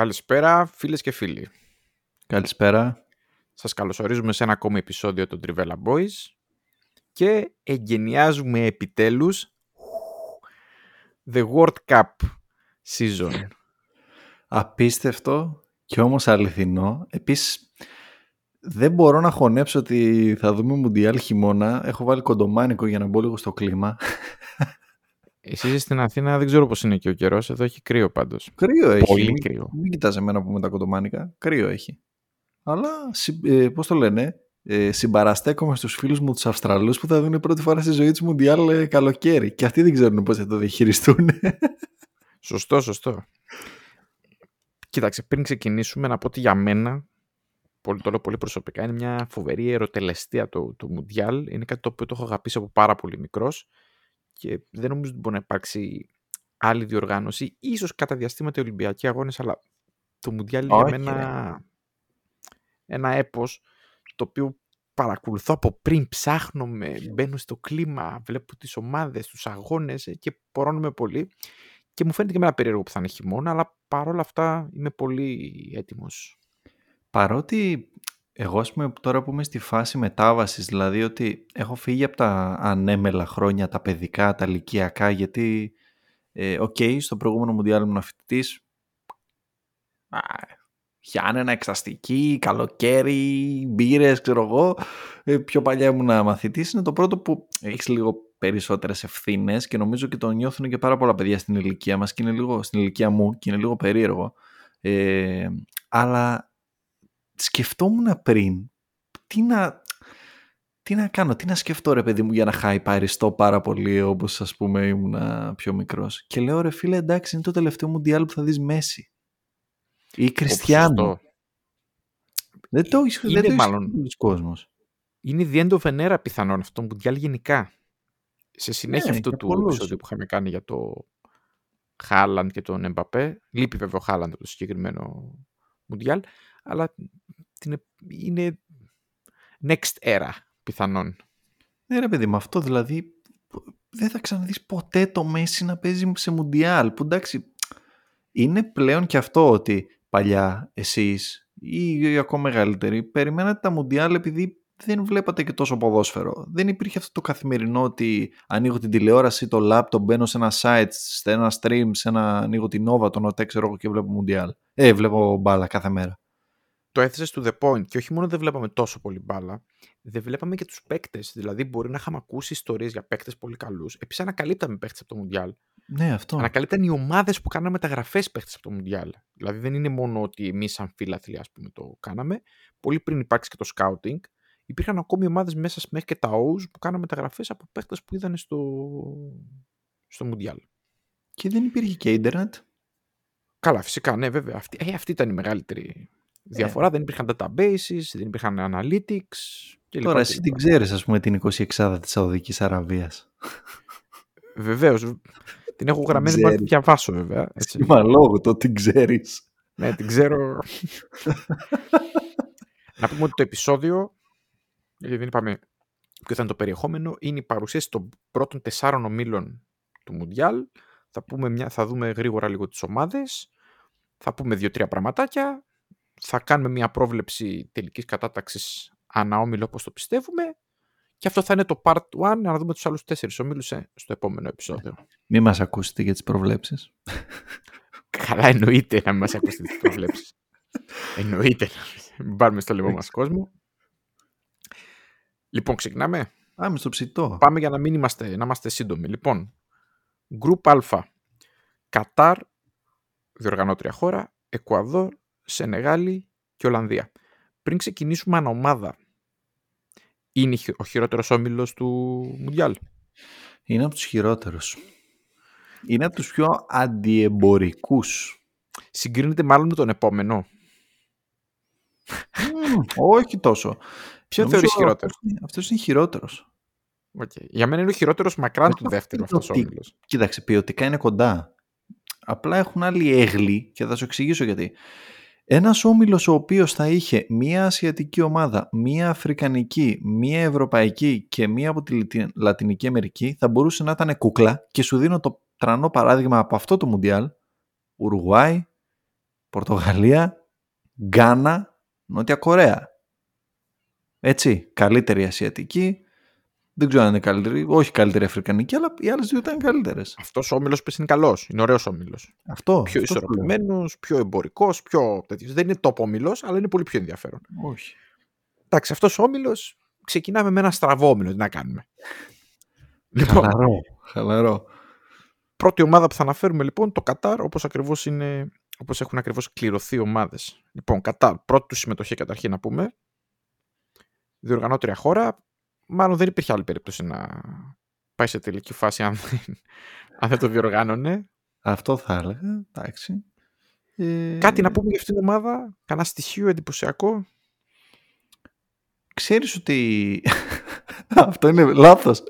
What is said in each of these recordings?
Καλησπέρα φίλες και φίλοι. Καλησπέρα. Σας καλωσορίζουμε σε ένα ακόμη επεισόδιο των Trivella Boys και εγκαινιάζουμε επιτέλους The World Cup Season. Απίστευτο και όμως αληθινό. Επίσης, δεν μπορώ να χωνέψω ότι θα δούμε Μουντιάλ χειμώνα. Έχω βάλει κοντομάνικο για να μπω λίγο στο κλίμα. Εσύ είσαι στην Αθήνα, δεν ξέρω πώς είναι και ο καιρός. Εδώ έχει κρύο πάντως. Κρύο έχει. Πολύ Μην- κρύο. Μην κοιτάς εμένα που με τα κοντομάνικα. Κρύο έχει. Αλλά, συ- ε, πώς το λένε, ε, συμπαραστέκομαι στους φίλους μου τους Αυστραλούς που θα δουν πρώτη φορά στη ζωή τους Μουντιάλ ε, καλοκαίρι. Και αυτοί δεν ξέρουν πώς θα το διαχειριστούν. Σωστό, σωστό. Κοίταξε, πριν ξεκινήσουμε να πω ότι για μένα, πολύ, το λέω πολύ προσωπικά, είναι μια φοβερή ερωτελεστία το, το Μουντιάλ. Είναι κάτι το οποίο το έχω αγαπήσει από πάρα πολύ μικρός και δεν νομίζω ότι μπορεί να υπάρξει άλλη διοργάνωση. Ίσως κατά διαστήματα οι Ολυμπιακοί αγώνες, αλλά το Μουντιάλ είναι για Όχι, μένα ένα έπος το οποίο παρακολουθώ από πριν, ψάχνομαι, μπαίνω στο κλίμα, βλέπω τις ομάδες, τους αγώνες ε, και πορώνομαι πολύ. Και μου φαίνεται και εμένα περίεργο που θα είναι χειμώνα, αλλά παρόλα αυτά είμαι πολύ έτοιμος. Παρότι εγώ ας πούμε τώρα που είμαι στη φάση μετάβασης, δηλαδή ότι έχω φύγει από τα ανέμελα χρόνια, τα παιδικά, τα ηλικιακά, γιατί ε, οκ, στο προηγούμενο Μουντιάλ ήμουν φοιτητής, α, Γιάννενα, εξεταστική, καλοκαίρι, μπύρες, ξέρω εγώ. Ε, πιο παλιά ήμουν μαθητής. Είναι το πρώτο που έχεις λίγο περισσότερες ευθύνες και νομίζω και το νιώθουν και πάρα πολλά παιδιά στην ηλικία μας και είναι λίγο στην ηλικία μου και είναι λίγο περίεργο. Ε, αλλά σκεφτόμουν πριν τι να, τι να κάνω, τι να σκεφτώ ρε παιδί μου για να χαϊπαριστώ πάρα πολύ όπως ας πούμε ήμουν πιο μικρός. Και λέω ρε φίλε εντάξει είναι το τελευταίο Μουντιάλ που θα δεις Μέσι. Ή Κριστιανό. Σωστό. Δεν το έχεις Είναι δεν το μάλλον. μάλλον... κόσμος. Είναι the end of an era πιθανόν αυτό το Μουντιάλ γενικά. Σε συνέχεια Ναι, αυτού για του πολλούς. επεισόδιου που είχαμε κάνει για το Χάλαντ και τον Εμπαπέ. Λείπει βέβαια ο Χάλαντ από το συγκεκριμένο Μουντιάλ, αλλά την- είναι next era πιθανόν. Ναι ρε παιδί με αυτό δηλαδή δεν θα ξαναδείς ποτέ το Μέση να παίζει σε Μουντιάλ που εντάξει είναι πλέον και αυτό ότι παλιά εσείς ή ακόμα μεγαλύτεροι περιμένατε τα Μουντιάλ επειδή δεν βλέπατε και τόσο ποδόσφαιρο. Δεν υπήρχε αυτό το καθημερινό ότι ανοίγω την τηλεόραση, το λάπτοπ, μπαίνω σε ένα site, σε ένα stream, σε ένα ανοίγω την Nova, τον ΟΤΕ, ξέρω εγώ και βλέπω Μουντιάλ. Ε, βλέπω μπάλα κάθε μέρα. Το έθεσες to the point. Και όχι μόνο δεν βλέπαμε τόσο πολύ μπάλα, δεν βλέπαμε και τους παίκτες. Δηλαδή, μπορεί να είχαμε ακούσει ιστορίες για παίκτες πολύ καλούς. Επίσης, ανακαλύπταμε παίκτες από το Μουντιάλ. Ναι, αυτό. Ανακαλύπταν οι ομάδες που κάναμε μεταγραφές παίκτες από το Μουντιάλ. Δηλαδή, δεν είναι μόνο ότι εμείς, σαν φίλαθλοι, ας πούμε, το κάναμε. Πολύ πριν υπάρξει και το scouting, υπήρχαν ακόμη ομάδες μέσα μέχρι και τα O's που κάναμε μεταγραφές από παίκτες που είδαν στο, στο Μουντιάλ. Και δεν υπήρχε και ίντερνετ. Καλά, φυσικά, ναι, βέβαια. Αυτή, ε, αυτή ήταν η μεγαλύτερη διαφορά. Δεν υπήρχαν databases, δεν υπήρχαν analytics. Και Τώρα εσύ την ξέρεις ας πούμε την 26η της Σαουδικής Αραβίας. Βεβαίως. την έχω γραμμένη, ξέρεις. να τη διαβάσω βέβαια. Έτσι. Σήμα λόγο το την ξέρεις. ναι, την ξέρω. να πούμε ότι το επεισόδιο, γιατί δεν είπαμε ποιο θα είναι το περιεχόμενο, είναι η παρουσίαση των πρώτων τεσσάρων ομίλων του Μουντιάλ. Θα, πούμε μια, θα δούμε γρήγορα λίγο τις ομάδες. Θα πούμε δύο-τρία πραγματάκια. Θα κάνουμε μια πρόβλεψη τελικής κατάταξης αναόμιλο όπως το πιστεύουμε. Και αυτό θα είναι το part 1, να δούμε τους άλλους τέσσερις ομίλους ε, στο επόμενο επεισόδιο. Μη μας ακούσετε για τις προβλέψεις. Καλά, εννοείται να μην μας ακούσετε τις προβλέψεις. εννοείται να μην πάρουμε στο λαιμό μας κόσμο. Λοιπόν, ξεκινάμε. Πάμε στο ψητό. Πάμε για να μην είμαστε, να είμαστε σύντομοι. Λοιπόν, Group Α. Κατάρ, διοργανώτρια χώρα, Εκουαδόρ, Σενεγάλη και Ολλανδία. Πριν ξεκινήσουμε ανά ομάδα, είναι ο χειρότερος όμιλος του Μουντιάλ; Είναι από τους χειρότερους. Είναι από τους πιο αντιεμπορικούς. Συγκρίνεται μάλλον με τον επόμενο. Μμμ, όχι τόσο. Ποιο Νομίζω θεωρείς χειρότερο; αυτός είναι- Αυτός είναι χειρότερος. Οκ. Για μένα είναι ο χειρότερος μακράν Δεν του το δεύτερου αφήνω αυτός ο ότι- όμιλος. Κοίταξε, ποιοτικά είναι κοντά. Απλά έχουν άλλη έγλη και θα σου εξηγήσω γιατί. Ένας όμιλος ο οποίος θα είχε μία ασιατική ομάδα, μία αφρικανική, μία ευρωπαϊκή και μία από τη Λατι- Λατινική Αμερική θα μπορούσε να ήταν κούκλα και σου δίνω το τρανό παράδειγμα από αυτό το Μουντιάλ. Ουρουγουάη, Πορτογαλία, Γκάνα, Νότια Κορέα. Έτσι, καλύτερη ασιατική, δεν ξέρω αν είναι καλύτερη, όχι καλύτερη αφρικανική, αλλά οι άλλες δύο ήταν καλύτερες. Αυτός ο όμιλος πες είναι καλός. Είναι ωραίος όμιλος. Αυτό. Πιο αυτό σου λέω. ισορροπημένος, πιο εμπορικός, πιο τέτοιος. Δεν είναι top όμιλος, αλλά είναι πολύ πιο ενδιαφέρον. Όχι. Εντάξει, αυτός ο όμιλος ξεκινάμε με ένα στραβό όμιλο. Τι να κάνουμε. Λοιπόν, Χαλαρό. Χαλαρό. πρώτη ομάδα που θα αναφέρουμε λοιπόν το Κατάρ, όπως ακριβώς είναι, όπως έχουν ακριβώς κληρωθεί οι ομάδες. Λοιπόν, Κατάρ, πρώτη του συμμετοχή καταρχήν να πούμε. Διοργανώτρια χώρα. Μάλλον δεν υπήρχε άλλη περίπτωση να πάει σε τελική φάση αν δεν, αν δεν το διοργάνωνε. Αυτό θα έλεγα. Εντάξει. Ε, Κάτι να πούμε για αυτήν την ομάδα, κανένα στοιχείο εντυπωσιακό. Ξέρεις ότι... αυτό είναι λάθος.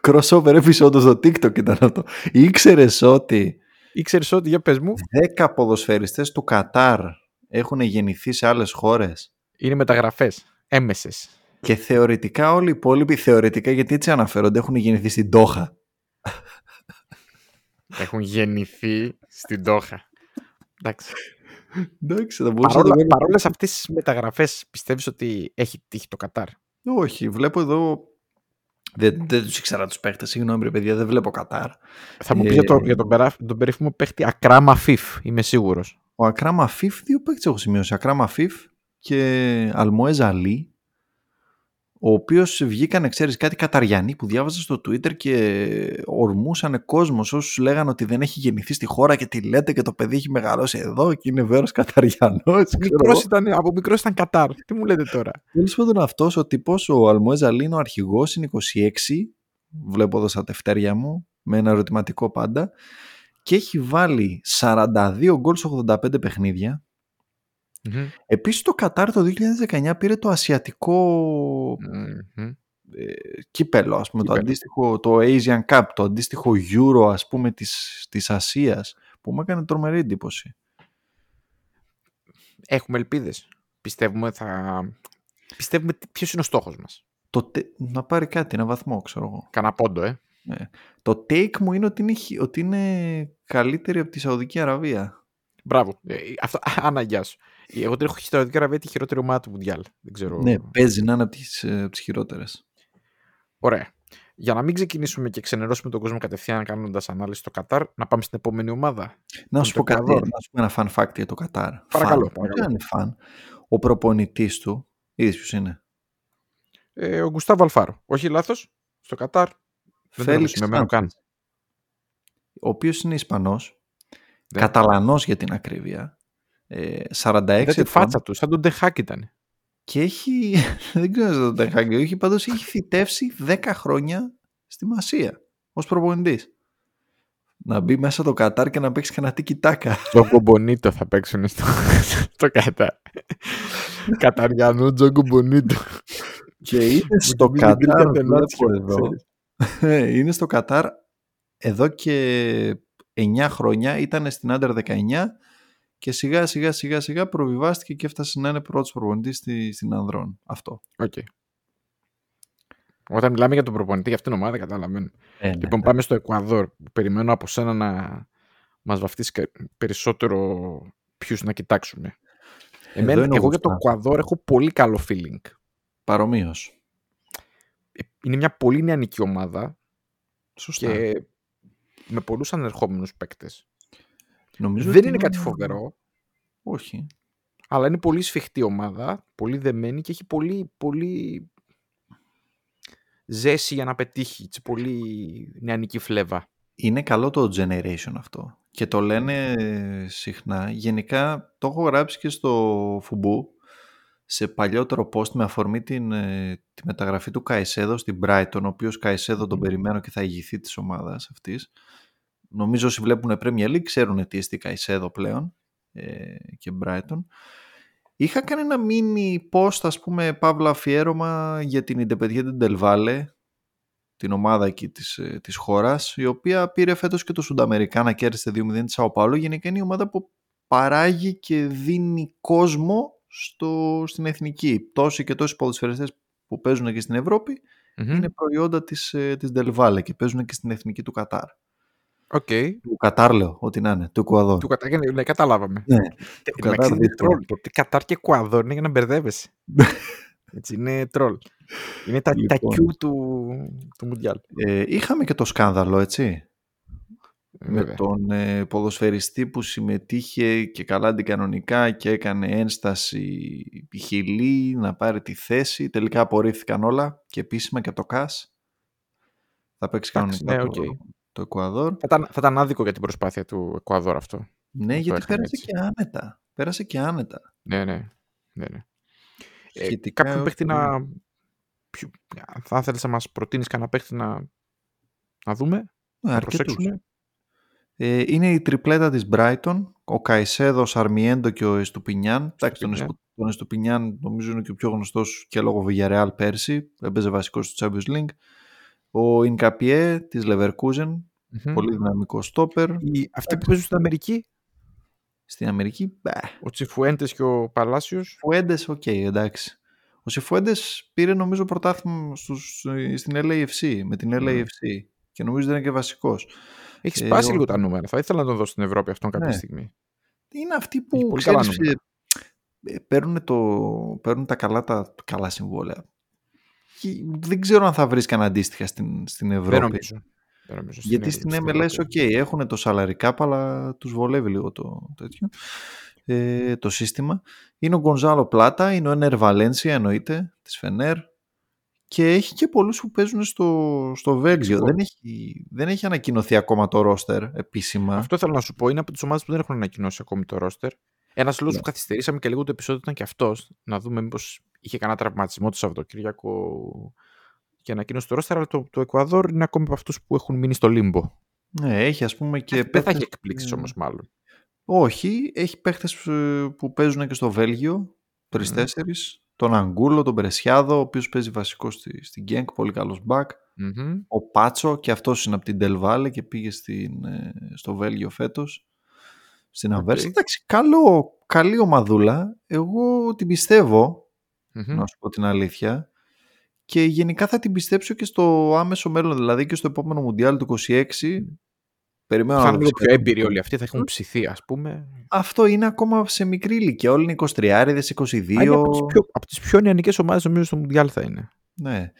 Crossover επεισόδιο στο TikTok ήταν αυτό. Ήξερες ότι Ήξερες ότι, για πες μου, 10 ποδοσφαιριστές του Κατάρ έχουν γεννηθεί σε άλλες χώρες; Είναι μεταγραφές, έμεσες. Και θεωρητικά όλοι οι υπόλοιποι θεωρητικά γιατί έτσι αναφέρονται έχουν γεννηθεί στην Τόχα. Έχουν γεννηθεί στην Τόχα. Εντάξει. Εντάξει, θα μπορούσα Παρόλα, να το παρόλες αυτές τις μεταγραφές, πιστεύεις ότι έχει τύχει το Κατάρ; Όχι, βλέπω εδώ. Δεν, δεν τους ήξερα τους παίχτε. Συγγνώμη, ρε παιδιά, δεν βλέπω Κατάρ. Θα μου πεις Ε, για, το, για τον, περά- τον περίφημο παίχτη Ακράμα Φιφ, είμαι σίγουρος. Ο Ακράμα Φιφ, δύο παίχτε έχω σημειώσει. Ακράμα Φιφ και Αλμοέζ Αλή, ο οποίος βγήκαν, ξέρεις, κάτι Καταριανοί που διάβαζα στο Twitter και ορμούσαν κόσμος όσους λέγανε ότι δεν έχει γεννηθεί στη χώρα και τι λέτε και το παιδί έχει μεγαλώσει εδώ και είναι βέβαιο Καταριανός. Μικρός ήταν, από μικρός ήταν Κατάρ. Τι μου λέτε τώρα; Τέλος πάντων, αυτός ο τύπος, ο Αλμοέζ Αλή, είναι ο αρχηγός, είναι 26. Βλέπω εδώ στα τευτέρια μου, με ένα ερωτηματικό πάντα. Και έχει βάλει 42 γκολ σε 85 παιχνίδια. Μμμ. Επίσης το Κατάρ το 2019 πήρε το ασιατικό Μμμ. ε, κύπελο, ας πούμε, το Κύπελλο. αντίστοιχο, το Asian Cup, το αντίστοιχο Euro, ας πούμε, της, της Ασίας, που μου έκανε τρομερή εντύπωση. Έχουμε ελπίδες. Πιστεύουμε θα... Πιστεύουμε τι- ποιος είναι ο στόχος μας. Το, τε- να πάρει κάτι, ένα βαθμό, ξέρω εγώ. Κανα πόντο, ε. Το take μου είναι ότι είναι, χι- ότι είναι καλύτερη από τη Σαουδική Αραβία. Μπράβο. Ε, αυτό, αναγκιάς σου. Εγώ την έχω στη Σαουδική Αραβία τη χειρότερη ομάδα του Μουντιάλ. Δεν ξέρω. Ναι, παίζει να είναι από τις, ε, από τις χειρότερες. Ωραία. Για να μην ξεκινήσουμε και ξενερώσουμε τον κόσμο κατευθείαν κάνοντας ανάλυση στο Κατάρ, να πάμε στην επόμενη ομάδα. Να σου το πω κάτι, Εκουαδόρ. να σου πω ένα fun fact για το Κατάρ. Παρακαλώ, Fun. παρακαλώ. Δεν είναι fun. Ο προπονητής του, είδες ποιος είναι; Ε, ο Γκουστάβο Αλφάρο. Όχι λάθος. Στο Κατάρ. Δεν Φέλιξ το σημειωμένο καν. Σάντσες, Ο οποίος είναι Ισπανός, Ναι. Καταλανός για την ακρίβεια, ε, 46 Δεν τη ετών φάτσα τους, σαν τον Ντεχάκ ήταν. και έχει, δεν ξέρω αν το τεχάκι, έχει πάντως έχει θητεύσει 10 χρόνια στη Μασία ως προπονητής. Να μπει μέσα το Κατάρ και να παίξει και ένα τίκι τάκα. Τζόγκο Μπονίτο θα παίξουν στο, στο Κατάρ. Καταριανού Τζόγκο Μπονίτο. Και είναι στο Μην Κατάρ, βρήκατε βλέπω νάτσιο, εδώ, ξέρεις. είναι στο Κατάρ εδώ και 9 χρόνια, ήταν στην Under 19 και σιγά σιγά σιγά σιγά προβιβάστηκε και έφτασε να είναι πρώτος προπονητής στη, στην Ανδρών. Αυτό. Οκ. Όταν μιλάμε για τον προπονητή για αυτήν την ομάδα, καταλαβαίνω. Ε, ναι, Λοιπόν, ναι. πάμε στο Εκουαδόρ. Περιμένω από σένα να μας βαφτίσεις κα- περισσότερο ποιους να κοιτάξουμε. Εμένα, είναι ο εγώ για το Γουστάβο. Εκουαδόρ έχω πολύ καλό feeling. Παρομοίως. Ε, Είναι μια πολύ νεανική ομάδα Σωστά. και με πολλούς ανερχόμενους παίκτες. Νομίζω Δεν ότι είναι κάτι φοβερό, Όχι. αλλά είναι πολύ σφιχτή ομάδα, πολύ δεμένη και έχει πολύ, πολύ ζέση για να πετύχει. έτσι, Πολύ νεανική φλέβα. Είναι καλό το generation αυτό. Και το λένε συχνά. Γενικά το έχω γράψει και στο Φουμπού σε παλιότερο post με αφορμή την, ε, τη μεταγραφή του Καϊσέδο στην Brighton, ο οποίος Καϊσέδο τον περιμένω και θα ηγηθεί της ομάδας αυτής. Νομίζω όσοι βλέπουν Premier League ξέρουν τι εστί Καϊσέδο πλέον ε, και Brighton. Είχα κάνει ένα mini post, ας πούμε, παύλα αφιέρωμα για την Independiente del Valle, την ομάδα εκεί της, ε, της χώρας, η οποία πήρε φέτος και το Σουνταμερικά να κέρδισε 2-0 της Σαο Πάολο. Γενικά είναι η ομάδα που παράγει και δίνει κόσμο στο, στην εθνική. Τόσοι και τόσοι ποδοσφαιριστές που παίζουν και στην ευρωπη είναι προϊόντα της, ε, της Del και παίζουν και στην εθνική του Κατάρ. Okay. Του Κατάρ λέω, ό,τι να είναι, του Εκουαδόρ. Του Κατάρ, ναι, καταλάβαμε. Ναι, του Κατάρ είναι τρόλ. Το Κατάρ και Εκουαδόρ είναι για να μπερδεύεσαι. Έτσι, είναι τρόλ. Είναι τα, λοιπόν, τα Q του, του Μουντιάλ. Ε, είχαμε και το σκάνδαλο, έτσι με τον ε, ποδοσφαιριστή που συμμετείχε και καλά αντικανονικά και έκανε ένσταση χιλή να πάρει τη θέση. Τελικά απορρίφθηκαν όλα και επίσημα και το ΚΑΣ. Θα παίξει κανονικά ναι, το, το Εκουαδόρ. Θα ήταν, θα ήταν άδικο για την προσπάθεια του Εκουαδόρ αυτό. Ναι, γιατί πέρασε και άνετα. Πέρασε και άνετα. Ναι, ναι. ναι, ναι. Ε, κάποιον παίχτη να... Θα ήθελες να μας προτείνεις κανένα παίχτη να, να δούμε, ναι, να προσέξουμε; Ε, είναι η τριπλέτα της Brighton, ο Καϊσέδο, ο Σαρμιέντο και ο Εστουπινιάν. Εντάξει, τον, τον Εστουπινιάν νομίζω είναι και ο πιο γνωστός και λόγω Villarreal πέρσι, έπαιζε βασικός στο Champions League. Ο Ινκαπιέ της Leverkusen, πολύ δυναμικό στόπερ. Αυτοί που παίζουν στην Αμερική; Στην Αμερική, μπα. Ο Τσιφουέντες και ο Παλάσιος. Φουέντες, οκ, okay, εντάξει. Ο Τσιφουέντες πήρε νομίζω πρωτάθλημα στην LAFC, με την LAFC και νομίζω δεν είναι και βασικός. Έχει σπάσει λίγο τα νούμερα. Θα ήθελα να τον δω στην Ευρώπη αυτόν κάποια ναι. στιγμή. Είναι αυτοί που ξέρεις, ε, ε, παίρνουν, το, παίρνουν τα καλά, τα καλά συμβόλαια. Δεν ξέρω αν θα βρεις κανένα αντίστοιχα στην, στην Ευρώπη. Δεν νομίζω. Δεν νομίζω Γιατί στην MLS, οκ, έχουν το salary cap, αλλά τους βολεύει λίγο το τέτοιο. Ε, το σύστημα. Είναι ο Γκονζάλο Πλάτα, είναι ο Ενερ Βαλένσια εννοείται, της Φενέρ, και έχει και πολλούς που παίζουν στο, στο Βέλγιο. Δεν έχει, δεν έχει ανακοινωθεί ακόμα το ρόστερ επίσημα. Αυτό θέλω να σου πω. Είναι από τις ομάδες που δεν έχουν ανακοινώσει ακόμη το ρόστερ. Ένας λόγος ναι. που καθυστερήσαμε και λίγο το επεισόδιο ήταν και αυτός. Να δούμε μήπως είχε κανένα τραυματισμό το Σαββατοκύριακο και ανακοίνωσε το ρόστερ. Αλλά το, το Εκουαδόρ είναι ακόμη από αυτούς που έχουν μείνει στο λίμπο. Ναι, έχει ας πούμε και. Δεν θα έχει εκπλήξεις όμως, μάλλον. Όχι, έχει παίχτε ε, που παίζουν και στο Βέλγιο. Τρει-τέσσερι τον Αγκούλο, τον Πρεσιάδο, ο οποίος παίζει βασικό στη, στην Γκένκ, πολύ καλός back. Ο Πάτσο και αυτός είναι από την Τελβάλε και πήγε στην, ε, στο Βέλγιο φέτος. Στην okay. Αβέρση. Εντάξει, καλό, καλή ομαδούλα. Εγώ την πιστευω να σου πω την αλήθεια. Και γενικά θα την πιστέψω και στο άμεσο μέλλον, δηλαδή και στο επόμενο Μουντιάλ του 26 Περιμένω θα είναι λίγο πιο έμπειροι όλοι αυτοί, θα έχουν ψηθεί, ας πούμε. Αυτό είναι ακόμα σε μικρή ηλικία. Όλοι είναι 23, 22. είναι από τις πιο, από τις πιο νεανικές ομάδες, νομίζω, στο Μουντιάλ θα είναι. Ναι.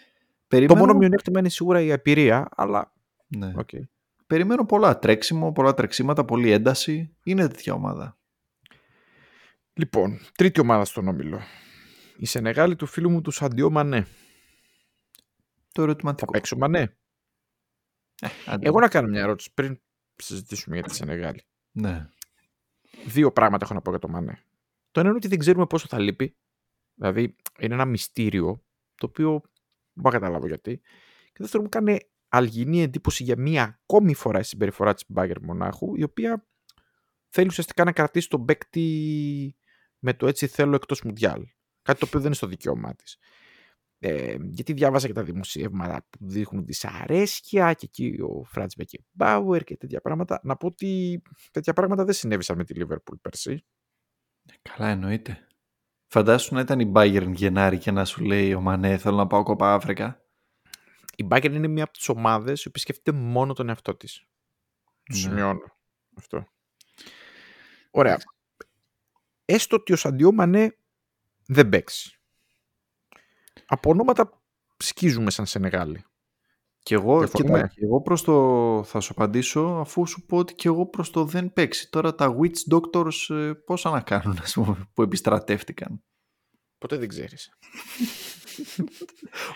Περιμένω... Το μόνο μειονέκτημα είναι σίγουρα η απειρία, αλλά. Ναι. Okay. Περιμένω πολλά τρέξιμο, πολλά τρεξίματα, πολλή ένταση. Είναι τέτοια ομάδα. Λοιπόν, τρίτη ομάδα στον όμιλο. Η Σενεγάλη του φίλου μου του Σαντιό Μανέ. Το ερωτηματικό. Θα παίξω Μανέ. Ε, Εγώ να κάνω μια ερώτηση πριν συζητήσουμε για τη Σενεγάλη. Ναι. Δύο πράγματα έχω να πω για το Μανέ. Το ένα είναι ότι δεν ξέρουμε πόσο θα λείπει. Δηλαδή είναι ένα μυστήριο το οποίο δεν μπορώ να καταλάβω γιατί. Και δεύτερο μου κάνει αλγινή εντύπωση για μία ακόμη φορά η συμπεριφορά της Μπάγκερ Μονάχου, η οποία θέλει ουσιαστικά να κρατήσει τον παίκτη με το έτσι θέλω εκτός Μουντιάλ. Κάτι το οποίο δεν είναι στο δικαίωμά της. Ε, γιατί διάβασα και τα δημοσιεύματα που δείχνουν δυσαρέσκεια και εκεί ο Φραντς Μπέκε και τέτοια πράγματα. Να πω ότι τέτοια πράγματα δεν συνέβησαν με τη Λίβερπουλ πέρσι. Καλά εννοείται. Φαντάσου να ήταν η Bayern Γενάρη και να σου λέει ο Μανέ θέλω να πάω κοπά Αφρικα. Η Bayern είναι μία από τις ομάδες που σκέφτεται μόνο τον εαυτό της. Ναι. Σημειώνω αυτό. Ωραία. Έστω ότι ο Σαντιό Μανέ δεν παίξεις από ονόματα σκίζουμε σαν Σενεγάλη. Και εγώ, και εγώ προς το θα σου απαντήσω αφού σου πω ότι και εγώ προς το δεν παίξει. Τώρα τα witch doctors ε, πόσα να κάνουν ας πούμε, που επιστρατεύτηκαν. Ποτέ δεν ξέρεις.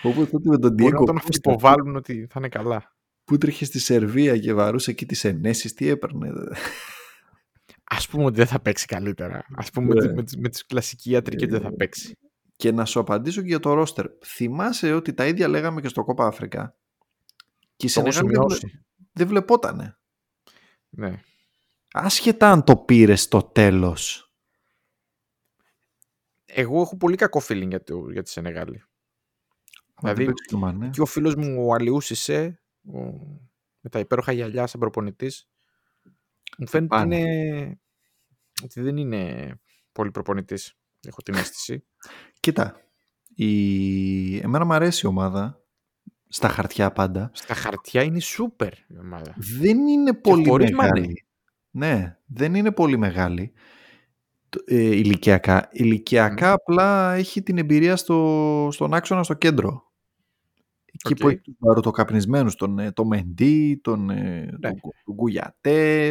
Όπως τότε με τον Diego. Μπορεί να τον υποβάλλουν ότι θα είναι καλά. Που τρέχει στη Σερβία και βαρούσε εκεί τις ενέσεις, τι έπαιρνε. Ας πούμε ότι δεν θα παίξει καλύτερα. Ας πούμε yeah. Ναι. με, με, τις κλασικοί ιατρικοί ότι δεν θα παίξει. Και να σου απαντήσω και για το ρόστερ. Θυμάσαι ότι τα ίδια λέγαμε και στο Κόπα Αφρικά. Και η Σενεγάλη δεν, βλε... δεν βλεπότανε. Ναι. Άσχετα αν το πήρες στο τέλος. Εγώ έχω πολύ κακό feeling για, το, για τη Σενεγάλη. Μα Δηλαδή, δεν παίξει το Μανέ. Και ο φίλος μου ο Αλιούς Ισέ, ο, με τα υπέροχα γυαλιά σαν προπονητής, μου φαίνεται ότι, Πάνε. είναι, ότι δεν είναι πολύ προπονητής. Έχω την αίσθηση. Κοίτα, η... εμένα μου αρέσει η ομάδα, στα χαρτιά πάντα. Στα χαρτιά είναι σούπερ η ομάδα. Δεν είναι πολύ χωρίς μεγάλη. Μανέ. Ναι, δεν είναι πολύ μεγάλη το- ε, ηλικιακά. Ηλικιακά απλά έχει την εμπειρία στο, στον άξονα στο κέντρο. Εκεί που Οκ. έχει τους βαροτοκαπνισμένους, τον, ε, τον Μεντί, τον, ε, Ναι. τον, Κου- τον Κουγιατέ.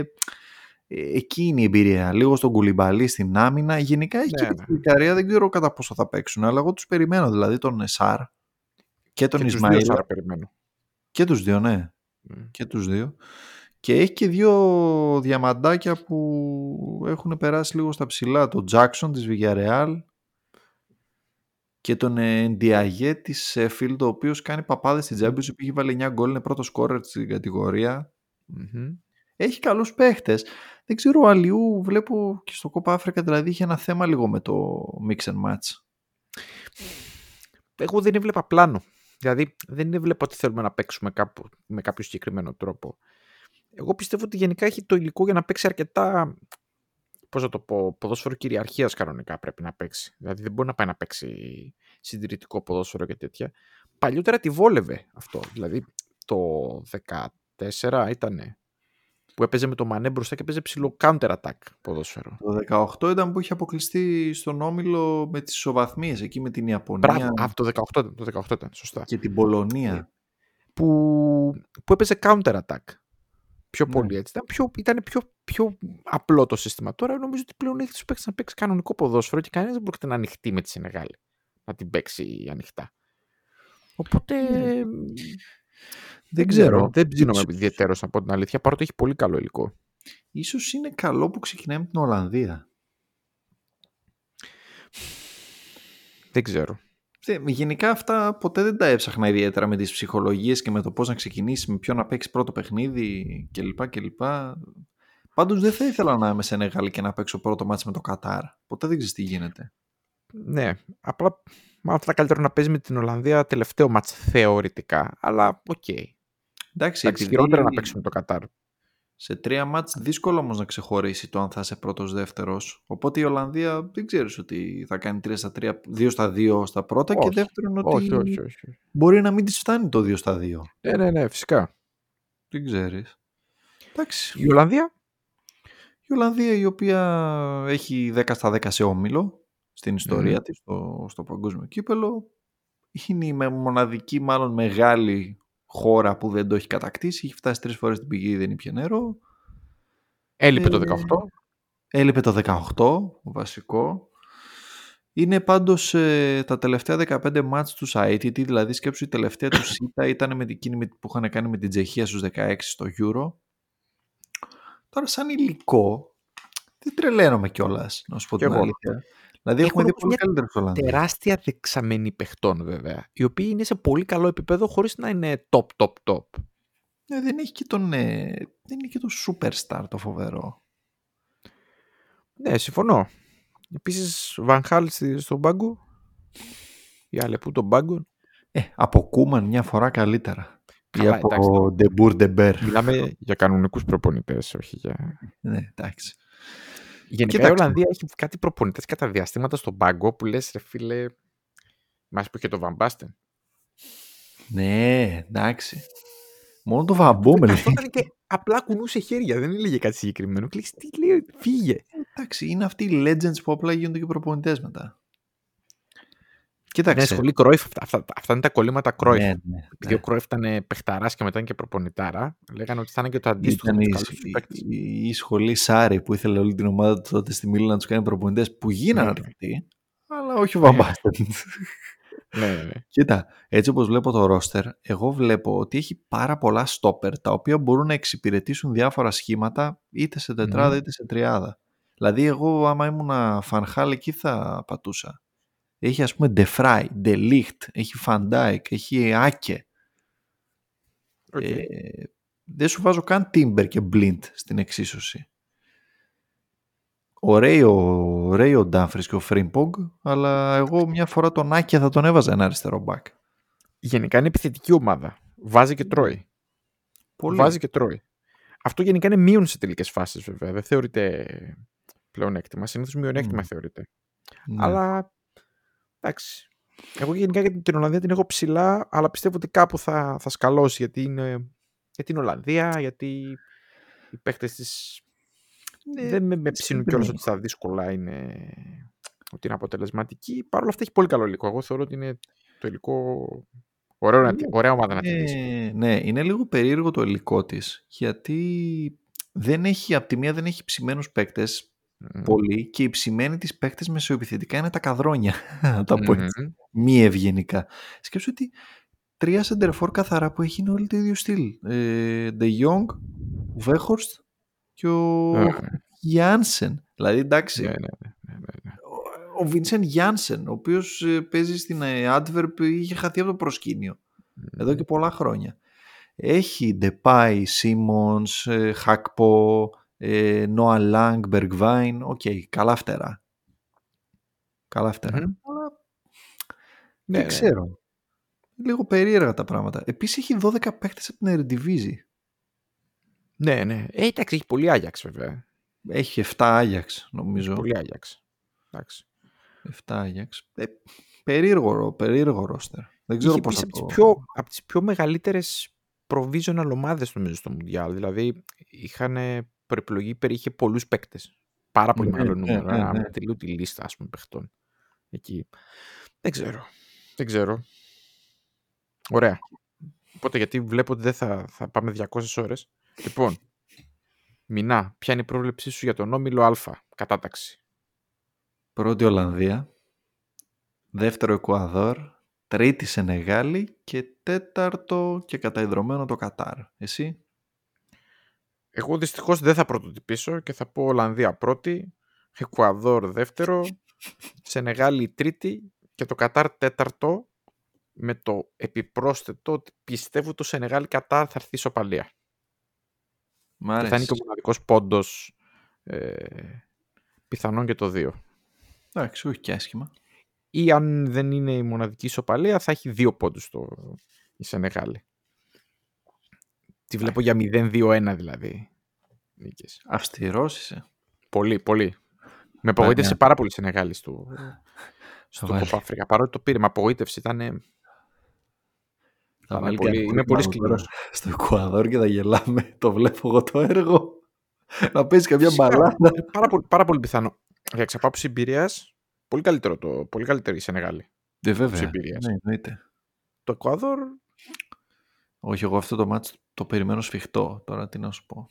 Ε, εκεί είναι η εμπειρία. Λίγο στον Κουλιμπαλί στην άμυνα. Γενικά έχει Ναι, και ναι. την Βουλγαρία, δεν ξέρω κατά πόσο θα παίξουν, αλλά εγώ τους περιμένω. Δηλαδή τον Εσάρ και τον και τους δύο Ισμαήλ. Σάρα περιμένω. Και τους δύο, ναι Μμ. και τους δύο. Και έχει και δύο διαμαντάκια που έχουν περάσει λίγο στα ψηλά. Τον Jackson της Villarreal και τον Ndiaye της Sheffield, ο οποίος κάνει παπάδες στην Champions, έχει βάλει 9 γκολ, είναι πρώτος σκόρερ στην κατηγορία. Μμμ. Έχει καλούς παίχτες. Δεν ξέρω, ο Αλιού βλέπω και στο Copa Africa δηλαδή είχε ένα θέμα λίγο με το mix and match. Εγώ δεν έβλεπα πλάνο. Δηλαδή δεν έβλεπα ότι θέλουμε να παίξουμε κάπου, με κάποιο συγκεκριμένο τρόπο. Εγώ πιστεύω ότι γενικά έχει το υλικό για να παίξει αρκετά. Πώς να το πω, ποδόσφαιρο κυριαρχίας κανονικά πρέπει να παίξει. Δηλαδή δεν μπορεί να πάει να παίξει συντηρητικό ποδόσφαιρο και τέτοια. Παλιότερα τη βόλευε αυτό. Δηλαδή το 14 ήταν που έπαιζε με το Μανέ μπροστά και έπαιζε ψηλό counter attack ποδόσφαιρο. Το 18 ήταν που είχε αποκλειστεί στον Όμιλο με τις ισοβαθμίες εκεί με την Ιαπωνία Μπράβο, α, το 18 ήταν, το 18 ήταν, σωστά. και την Πολωνία. που, που έπαιζε counter attack. Πιο Ναι. πολύ έτσι. Ήταν, πιο, ήταν πιο, πιο απλό το σύστημα. Τώρα νομίζω ότι πλέον έχει τους παίξει να παίξει κανονικό ποδόσφαιρο και κανένας δεν πρόκειται να ανοιχτεί με τη Σενεγάλη. Να την παίξει ανοιχτά. Οπότε. Ναι. μ, Δεν ξέρω. Δεν ψήνομαι Ίσως- ιδιαίτερος να πω την αλήθεια, παρότι έχει πολύ καλό υλικό. Ίσως είναι καλό που ξεκινάει με την Ολλανδία. Δεν ξέρω. Θε- Γενικά αυτά ποτέ δεν τα έψαχνα ιδιαίτερα με τις ψυχολογίες και με το πώς να ξεκινήσει, με ποιο να παίξει πρώτο παιχνίδι κλπ. κλπ. Πάντως δεν θα ήθελα να είμαι Σενεγάλη και να παίξω πρώτο μάτς με το Κατάρ. Ποτέ δεν ξέρεις τι γίνεται. Ναι, απλά μάλλον θα ήταν καλύτερο να παίζει με την Ολλανδία τελευταίο μάτς θεωρητικά. Αλλά οκ. Εντάξει, Εντάξει, επειδή χειρότερα να παίξουμε το Κατάρ. Σε τρία μάτς δύσκολο όμως να ξεχωρίσει το αν θα είσαι πρώτος δεύτερος. Οπότε η Ολλανδία δεν ξέρεις ότι θα κάνει 3 στα 3, 2 στα 2 στα πρώτα Όχι. και δεύτερον ότι Όχι, όχι, όχι. μπορεί να μην της φτάνει το 2 στα 2. Ναι, ναι, ναι, φυσικά. Δεν ξέρεις. Εντάξει. Η Ολλανδία; Η Ολλανδία η οποία έχει 10 στα 10 σε όμιλο στην ιστορία Μμμ. της στο, στο παγκόσμιο κύπελο. Είναι η με- μοναδική μάλλον μεγάλη χώρα που δεν το έχει κατακτήσει. Έχει φτάσει τρεις φορές στην πηγή, δεν ήπια νερό. Έλειπε το Ε, 18. Έλειπε το 18, βασικό. Είναι πάντως ε, τα τελευταία 15 μάτς τους ITT, δηλαδή σκέψου η τελευταία τους ΣΥΤΑ ήταν με την εκείνη με- που είχαν κάνει με την Τσεχία στους 16 στο Euro. Τώρα σαν υλικό δεν τρελαίνομαι κιόλας, να σου πω Κι την εγώ. αλήθεια. Δηλαδή Έχουν έχουμε δει όμως πολύ μια καλύτερους Ολλανδούς. Τεράστια δεξαμενή παιχτών βέβαια, οι οποίοι είναι σε πολύ καλό επίπεδο χωρίς να είναι top, top, top. Ναι, δεν έχει και τον, ε, δεν είναι και το superstar το φοβερό. Ναι, συμφωνώ. Επίσης, Βαν Χάαλ στη- στον πάγκο. Η Αλεπού τον πάγκο. Ε, από Κούμαν μια φορά καλύτερα. Ή Καλά, εντάξει, από Ντε Μπουρ Ντε Μπερ. Μιλάμε για κανονικούς προπονητές, όχι για... Ναι, εντάξει. Γενικά Κοίταξε. η Ολλανδία έχει κάτι προπονητές κατά διαστήματα στον πάγκο που λες ρε φίλε, μας που είχε το Βαμπάστεν. Ναι, εντάξει. Μόνο το βαμπόμελ. Αυτό ήταν και απλά κουνούσε χέρια, δεν έλεγε κάτι συγκεκριμένο. Και λες, τι λέει, φύγε. εντάξει, είναι αυτοί οι legends που απλά γίνονται και προπονητές μετά. Ναι, Κοίταξε. σχολή Κρόιφ, αυτά, αυτά, αυτά είναι τα κολλήματα Κρόιφ. Ναι, ναι, Επειδή ο ναι. Κρόιφ ήταν παιχταράς και μετά είναι και προπονητάρα, λέγανε ότι θα είναι και το αντίστοιχο. Ήταν με η, τους καλούς τους παίκτες. η, η σχολή Σάρι που ήθελε όλη την ομάδα του τότε στη Μίλη να τους κάνει προπονητές που γίνανε Ναι. αρκετοί, αλλά όχι ο Βαν Μπάστεν. Ναι, ναι, ναι. Κοίτα, έτσι όπως βλέπω το ρόστερ, εγώ βλέπω ότι έχει πάρα πολλά στόπερ τα οποία μπορούν να εξυπηρετήσουν διάφορα σχήματα είτε σε τετράδα Μμμ. είτε σε τριάδα. Δηλαδή εγώ άμα ήμουν Φαν Χάαλ εκεί θα πατούσα. Έχει ας πούμε Ντε Φράι, Ντε Λιχτ, έχει Φαν Ντάικ, έχει Άκε. Οκ. Ε, δεν σου βάζω καν Timber και Blind στην εξίσωση. Ωραίο, ωραίο ο Ντάμφρις και ο Φρίμπογγ, αλλά εγώ μια φορά τον Άκια θα τον έβαζα ένα αριστερό μπακ. Γενικά είναι επιθετική ομάδα. Βάζει και τρώει. Πολύ. Βάζει και τρώει. Αυτό γενικά είναι μείον σε τελικές φάσεις, βέβαια. Δεν θεωρείται πλεονέκτημα. Συνήθως μειονέκτημα Μμ. θεωρείται. Ναι. Αλλά εντάξει. Εγώ γενικά για την Ολλανδία την έχω ψηλά, αλλά πιστεύω ότι κάπου θα, θα σκαλώσει γιατί είναι, γιατί είναι Ολλανδία, γιατί οι παίχτε της. Ναι, δεν με, με ψήνουν κιόλας ναι. ότι στα δύσκολα είναι, ότι είναι αποτελεσματική. Παρ' όλα αυτά έχει πολύ καλό υλικό. Εγώ θεωρώ ότι είναι το υλικό. Ωραίο, να τη- Ναι. ωραία ομάδα να τη δεις. Ε, ναι, είναι λίγο περίεργο το υλικό της. Γιατί δεν έχει, απ' τη μία δεν έχει ψημένους παίκτες Μμμ. πολύ και οι ψημένοι της παίκτες μεσοεπιθετικά είναι τα καδρόνια. Να τα πω έτσι. Μμμ. Μη ευγενικά. Σκέψου ότι τρία σεντερφόρ καθαρά που έχει είναι όλοι το ίδιο στυλ. Ε, De Jong, ο Βέχορστ και ο Ε, Γιάνσεν. Δηλαδή εντάξει, ναι, ναι, ναι, ναι, ναι, ναι. ο- ο Βίνσεντ Γιάνσεν, ο οποίος ε, παίζει στην ε, Antwerp, είχε χαθεί από το προσκήνιο εδώ και πολλά χρόνια. Έχει Depay, Simmons, ε, Χάκπο, ε, Noah Lang, Bergwijn, ok, καλά φτερά. Καλά φτερά. Μμμ. Αλλά Ναι, δεν ναι. ξέρω. Λίγο περίεργα τα πράγματα. Επίσης έχει 12 παίκτες από την Eredivisie. Ναι, ναι. Ε, εντάξει, έχει πολύ Άγιαξ βέβαια. Έχει 7 Άγιαξ, νομίζω. Πολύ Άγιαξ. Εντάξει. 7 Άγιαξ. Ε, περίεργο, περίεργο ρόστερ. Δεν ξέρω Είχε πώς πει θα από το... τις πιο, από τις πιο μεγαλύτερες provisional ομάδες νομίζω στο Μουντιάλ. Δηλαδή είχαν προεπιλογή, περί- είχε πολλούς παίκτες. Πάρα πολύ Ναι, μεγάλο ναι, νούμερο. ναι, Ένα ναι. αποτελούτη λίστα ας πούμε παιχτών. Εκεί. Δεν ξέρω. Δεν ξέρω. Ωραία. Οπότε γιατί βλέπω ότι δεν θα, θα πάμε 200 ώρες. Λοιπόν, Μινά, ποια είναι η πρόβλεψή σου για τον Όμιλο Α, κατάταξη; Πρώτη Ολλανδία, δεύτερο Εκουαδόρ, τρίτη Σενεγάλη και τέταρτο και καταϊδρωμένο το Κατάρ. Εσύ; Εγώ δυστυχώς δεν θα πρωτοτυπήσω και θα πω Ολλανδία πρώτη, Εκουαδόρ δεύτερο, Σενεγάλη τρίτη και το Κατάρ τέταρτο με το επιπρόσθετο ότι πιστεύω το Σενεγάλη Κατάρ θα έρθει ισοπαλία. Μ' Και θα είναι άρεσε. και ο μοναδικός πόντος ε, πιθανόν και το δύο. Εντάξει, όχι και άσχημα. Ή αν δεν είναι η μοναδική ισοπαλία θα έχει δύο πόντους το, η Σενεγάλη. Τη βλέπω για 0-2-1 δηλαδή. Νίκες. Αυστηρός είσαι. Πολύ, πολύ. Με απογοήτευσε Πανιά. πάρα πολύ η Σενεγάλη στο, στο βάλει. Κόπα Αφρικα. Παρότι το πήρε, με απογοήτευσε. Ήταν. Θα Είμαι βάλει πολύ- κανένα είμαι πολύ πλάνο σκληρός. τώρα Στο Εκουαδόρ και θα γελάμε. Το βλέπω εγώ το έργο. Να παίζει καμιά μπαλάνα. πάρα, πολύ, πάρα πολύ πιθανό. Για εξαπάψη εμπειρία, πολύ καλύτερο το, πολύ καλύτερη η Σενεγάλη. Ναι, βέβαια. εμπειρίας. Ναι, εννοείται. Το Εκουαδόρ. Όχι, εγώ αυτό το μάτς το περιμένω σφιχτό. Τώρα τι να σου πω.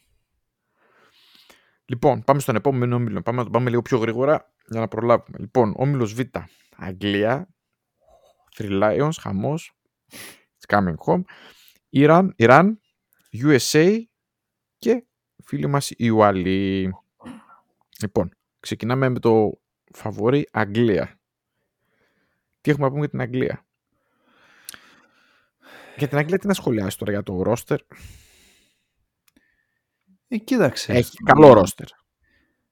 Λοιπόν, πάμε στον επόμενο όμιλο. Πάμε να το πάμε λίγο πιο γρήγορα για να προλάβουμε. Λοιπόν, όμιλος Β. Αγγλία. Three Lions, χαμός. It's coming home. Ιράν, Ιράν, USA και φίλοι μας οι Ουαλοί. Λοιπόν, ξεκινάμε με το φαβορή Αγγλία. Τι έχουμε να πούμε για την Αγγλία; Για την Αγγλία τι να σχολιάσει τώρα για το ρόστερ; Ε, κοίταξε. Έχει καλό ρόστερ.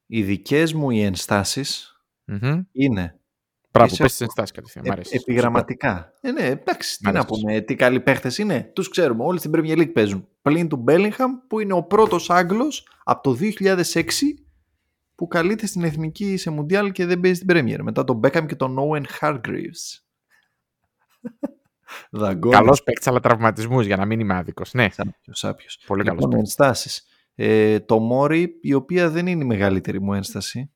Οι δικές μου οι ενστάσεις Μμμ. είναι Μπράβο, Είσαι- πες τις ενστάσεις κατευθείαν. Μ' ε, αρέσει. επιγραμματικά. Ε, ναι, εντάξει, τι Μ' να αρέσει. πούμε, τι καλοί παίχτες είναι. Τους ξέρουμε, όλοι στην Premier League παίζουν. Πλην του Bellingham που είναι ο πρώτος Άγγλος από το 2006 που καλείται στην εθνική σε Μουντιάλ και δεν παίζει στην Premier. Μετά τον Beckham και τον Owen Hargreaves. Δαγκώνει. Καλός παίκτης, αλλά τραυματισμούς για να μην είμαι άδικος. Ναι, Σάπιος, σάπιος. πολύ καλός Λοιπόν, παίκτης. ενστάσεις. Ε, το Μόρι, η οποία δεν είναι η μεγαλύτερη μου ένσταση,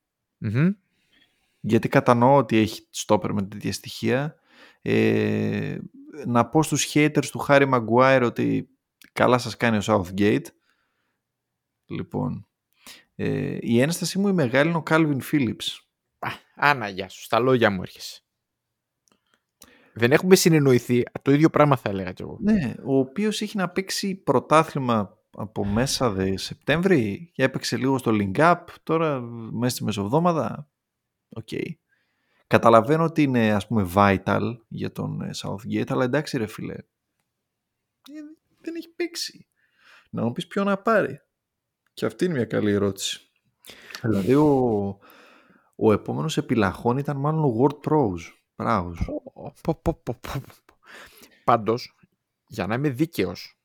γιατί κατανοώ ότι έχει στόπερ με τέτοια στοιχεία. Ε, να πω στους haters του Χάρη Μαγκουάιρ ότι καλά σας κάνει ο Southgate. Λοιπόν, ε, η ένσταση μου η μεγάλη είναι ο Calvin Phillips. Άνα, γεια σου. Στα λόγια μου έρχεσαι. Δεν έχουμε συνεννοηθεί. Το ίδιο πράγμα θα έλεγα κι εγώ. Ναι, ο οποίος έχει να παίξει πρωτάθλημα από μέσα δε Σεπτέμβρη και έπαιξε λίγο στο League Cup, τώρα μέσα στη μεσοβδόμαδα. Οκ. Καταλαβαίνω ότι είναι ας πούμε vital για τον ε, Southgate, αλλά εντάξει ρε φίλε. Ε, Δεν έχει παίξει. Να μου πεις ποιο να πάρει. Και αυτή είναι μια καλή ερώτηση. Δηλαδή ο, ο επόμενος επιλαχών ήταν μάλλον ο World Pros. Πράους. Πω, πω, πω, πω. Πάντως, για να είμαι δίκαιος,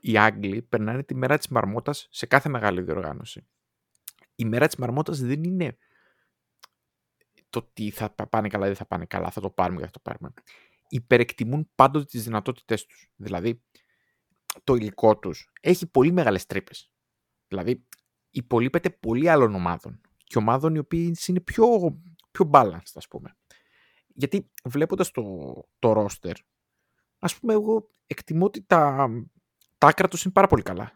οι Άγγλοι περνάνε τη μέρα της μαρμότας σε κάθε μεγάλη διοργάνωση. Η μέρα της μαρμότας δεν είναι το τι θα πάνε καλά ή δεν θα πάνε καλά, θα το πάρουμε ή θα το πάρουμε. Υπερεκτιμούν πάντοτε τις δυνατότητές τους. Δηλαδή, το υλικό τους έχει πολύ μεγάλες τρύπες. Δηλαδή, υπολείπεται πολύ άλλων ομάδων και ομάδων οι οποίες είναι πιο, πιο balanced, ας πούμε. Γιατί βλέποντας το, το roster, ας πούμε, εγώ εκτιμώ ότι τα, τα άκρα τους είναι πάρα πολύ καλά.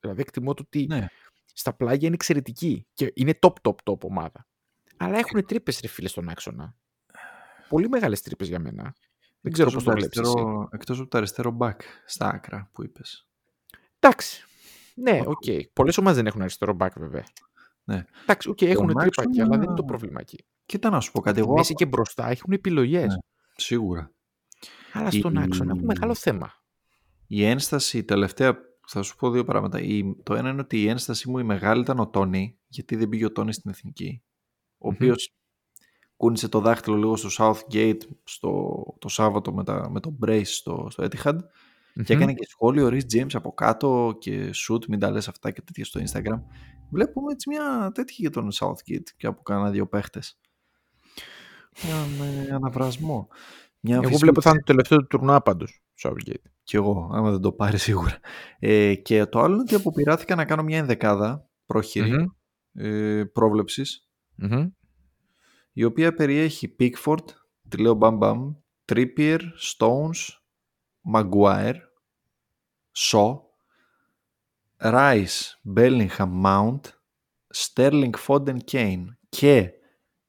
Δηλαδή, εκτιμώ ότι Ναι. στα πλάγια είναι εξαιρετική και είναι top, top, top ομάδα. Αλλά έχουν τρύπες, ρε φίλε, στον άξονα. Πολύ μεγάλες τρύπες για μένα. Δεν ξέρω πώς Εκτός το από βλέπεις. αριστερό- Εκτός από το αριστερό back στα άκρα που είπες. Εντάξει. Ναι, οκ. Πολλές ομάδες δεν έχουν αριστερό back, βέβαια. Ναι. Εντάξει, οκ, έχουν τρύπα άξονα- εκεί, αλλά δεν είναι το πρόβλημα εκεί. Κοίτα να σου πω κάτι. Στη Εγώ, μέση και μπροστά έχουν επιλογές. Ναι. Σίγουρα. Αλλά στον Η- άξονα έχουν μεγάλο θέμα. Η ένσταση, η τελευταία, θα σου πω δύο πράγματα. Η, το ένα είναι ότι η ένσταση μου η μεγάλη ήταν ο Τόνι, γιατί δεν πήγε ο Τόνι στην εθνική. Ο Μμμ. οποίος κούνησε το δάχτυλο λίγο στο Southgate στο, το Σάββατο με, τα, με το Brace στο, στο Etihad και Μμμ. έκανε και σχόλιο ο Rhys James από κάτω και shoot, μην τα λες αυτά και τέτοια στο Instagram. Βλέπουμε έτσι μια τέτοια για τον Southgate και από κάνα δύο παίχτες. Έναν ε, αναβρασμό. Μια Εγώ αμφισβήτηση. βλέπω θα είναι το τελευταίο του τουρνουά πάντως. Southgate. Κι εγώ, άμα δεν το πάρει σίγουρα. Ε, και το άλλο είναι ότι αποπειράθηκα να κάνω μια ενδεκάδα πρόχειρη Μμμ. ε, πρόβλεψης, Μμμ. η οποία περιέχει Pickford, τη λέω μπαμ μπαμ, Trippier, Stones, Maguire, Shaw, Rice, Bellingham, Mount, Sterling, Foden, Kane και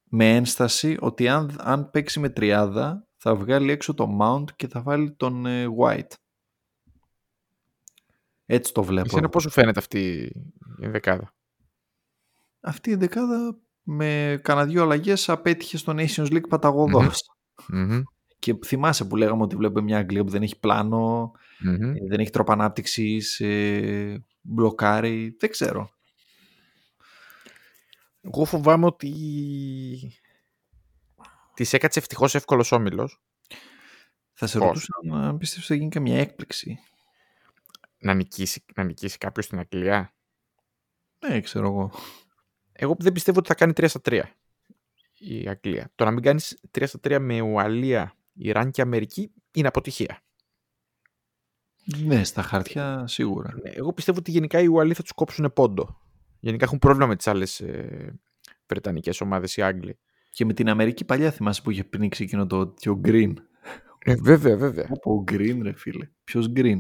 με ένσταση ότι αν, αν παίξει με τριάδα θα βγάλει έξω το Mount και θα βάλει τον ε, White. Έτσι το βλέπω. Εσένα πώς σου φαίνεται αυτή η δεκάδα; Αυτή η δεκάδα με κανένα δύο αλλαγές απέτυχε στο Nations League παταγωδός. Μμμ. Και θυμάσαι που λέγαμε ότι βλέπουμε μια Αγγλία που δεν έχει πλάνο, Μμμ. ε, δεν έχει τρόπο ανάπτυξης, ε, μπλοκάρει. Δεν ξέρω. Εγώ φοβάμαι ότι της έκατσε ευτυχώς εύκολος όμιλος. Θα σε Πώς; ρωτούσα αν πιστεύω ότι θα γίνει καμιά έκπληξη. Να νικήσει, να νικήσει κάποιος στην Αγγλία; Ναι, ξέρω εγώ. Εγώ δεν πιστεύω ότι θα κάνει 3 στα 3 η Αγγλία. Το να μην κάνεις 3 στα 3 με Ουαλία, Ιράν και Αμερική είναι αποτυχία. Ναι, στα χαρτιά σίγουρα. Ναι, Εγώ πιστεύω ότι γενικά οι Ουαλοί θα τους κόψουν πόντο. Γενικά έχουν πρόβλημα με τις άλλες ε, Βρετανικές ομάδες, οι Άγγλοι. Και με την Αμερική παλιά θυμάσαι που είχε πνίξει εκείνο το, το Green. Ε, βέβαια, βέβαια. Όπω Green, ρε φίλε. Ποιος Green;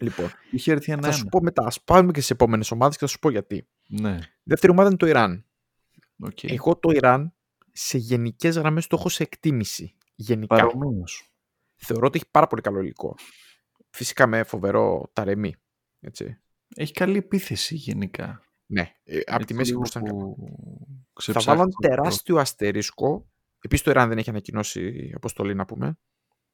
λοιπόν, Είχε έρθει θα ένα. σου πω μετά. Ας πάμε και στις επόμενες ομάδες και θα σου πω γιατί. Ναι, Δεύτερη ομάδα είναι το Ιράν. οκ. Εγώ το Ιράν σε γενικές γραμμές το έχω σε εκτίμηση. Γενικά. Παρομοίως. Θεωρώ ότι έχει πάρα πολύ καλό υλικό. Φυσικά με φοβερό Ταρεμί. Έτσι. Έχει καλή επίθεση γενικά. Ναι, ε, από τη Έτσι μέση λίγο προς τα κάτω. που Θα ξεψάχνει βάλω το τεράστιο αστερίσκο. Επίσης το Ιράν δεν έχει ανακοινώσει αποστολή να πούμε. πρώτο.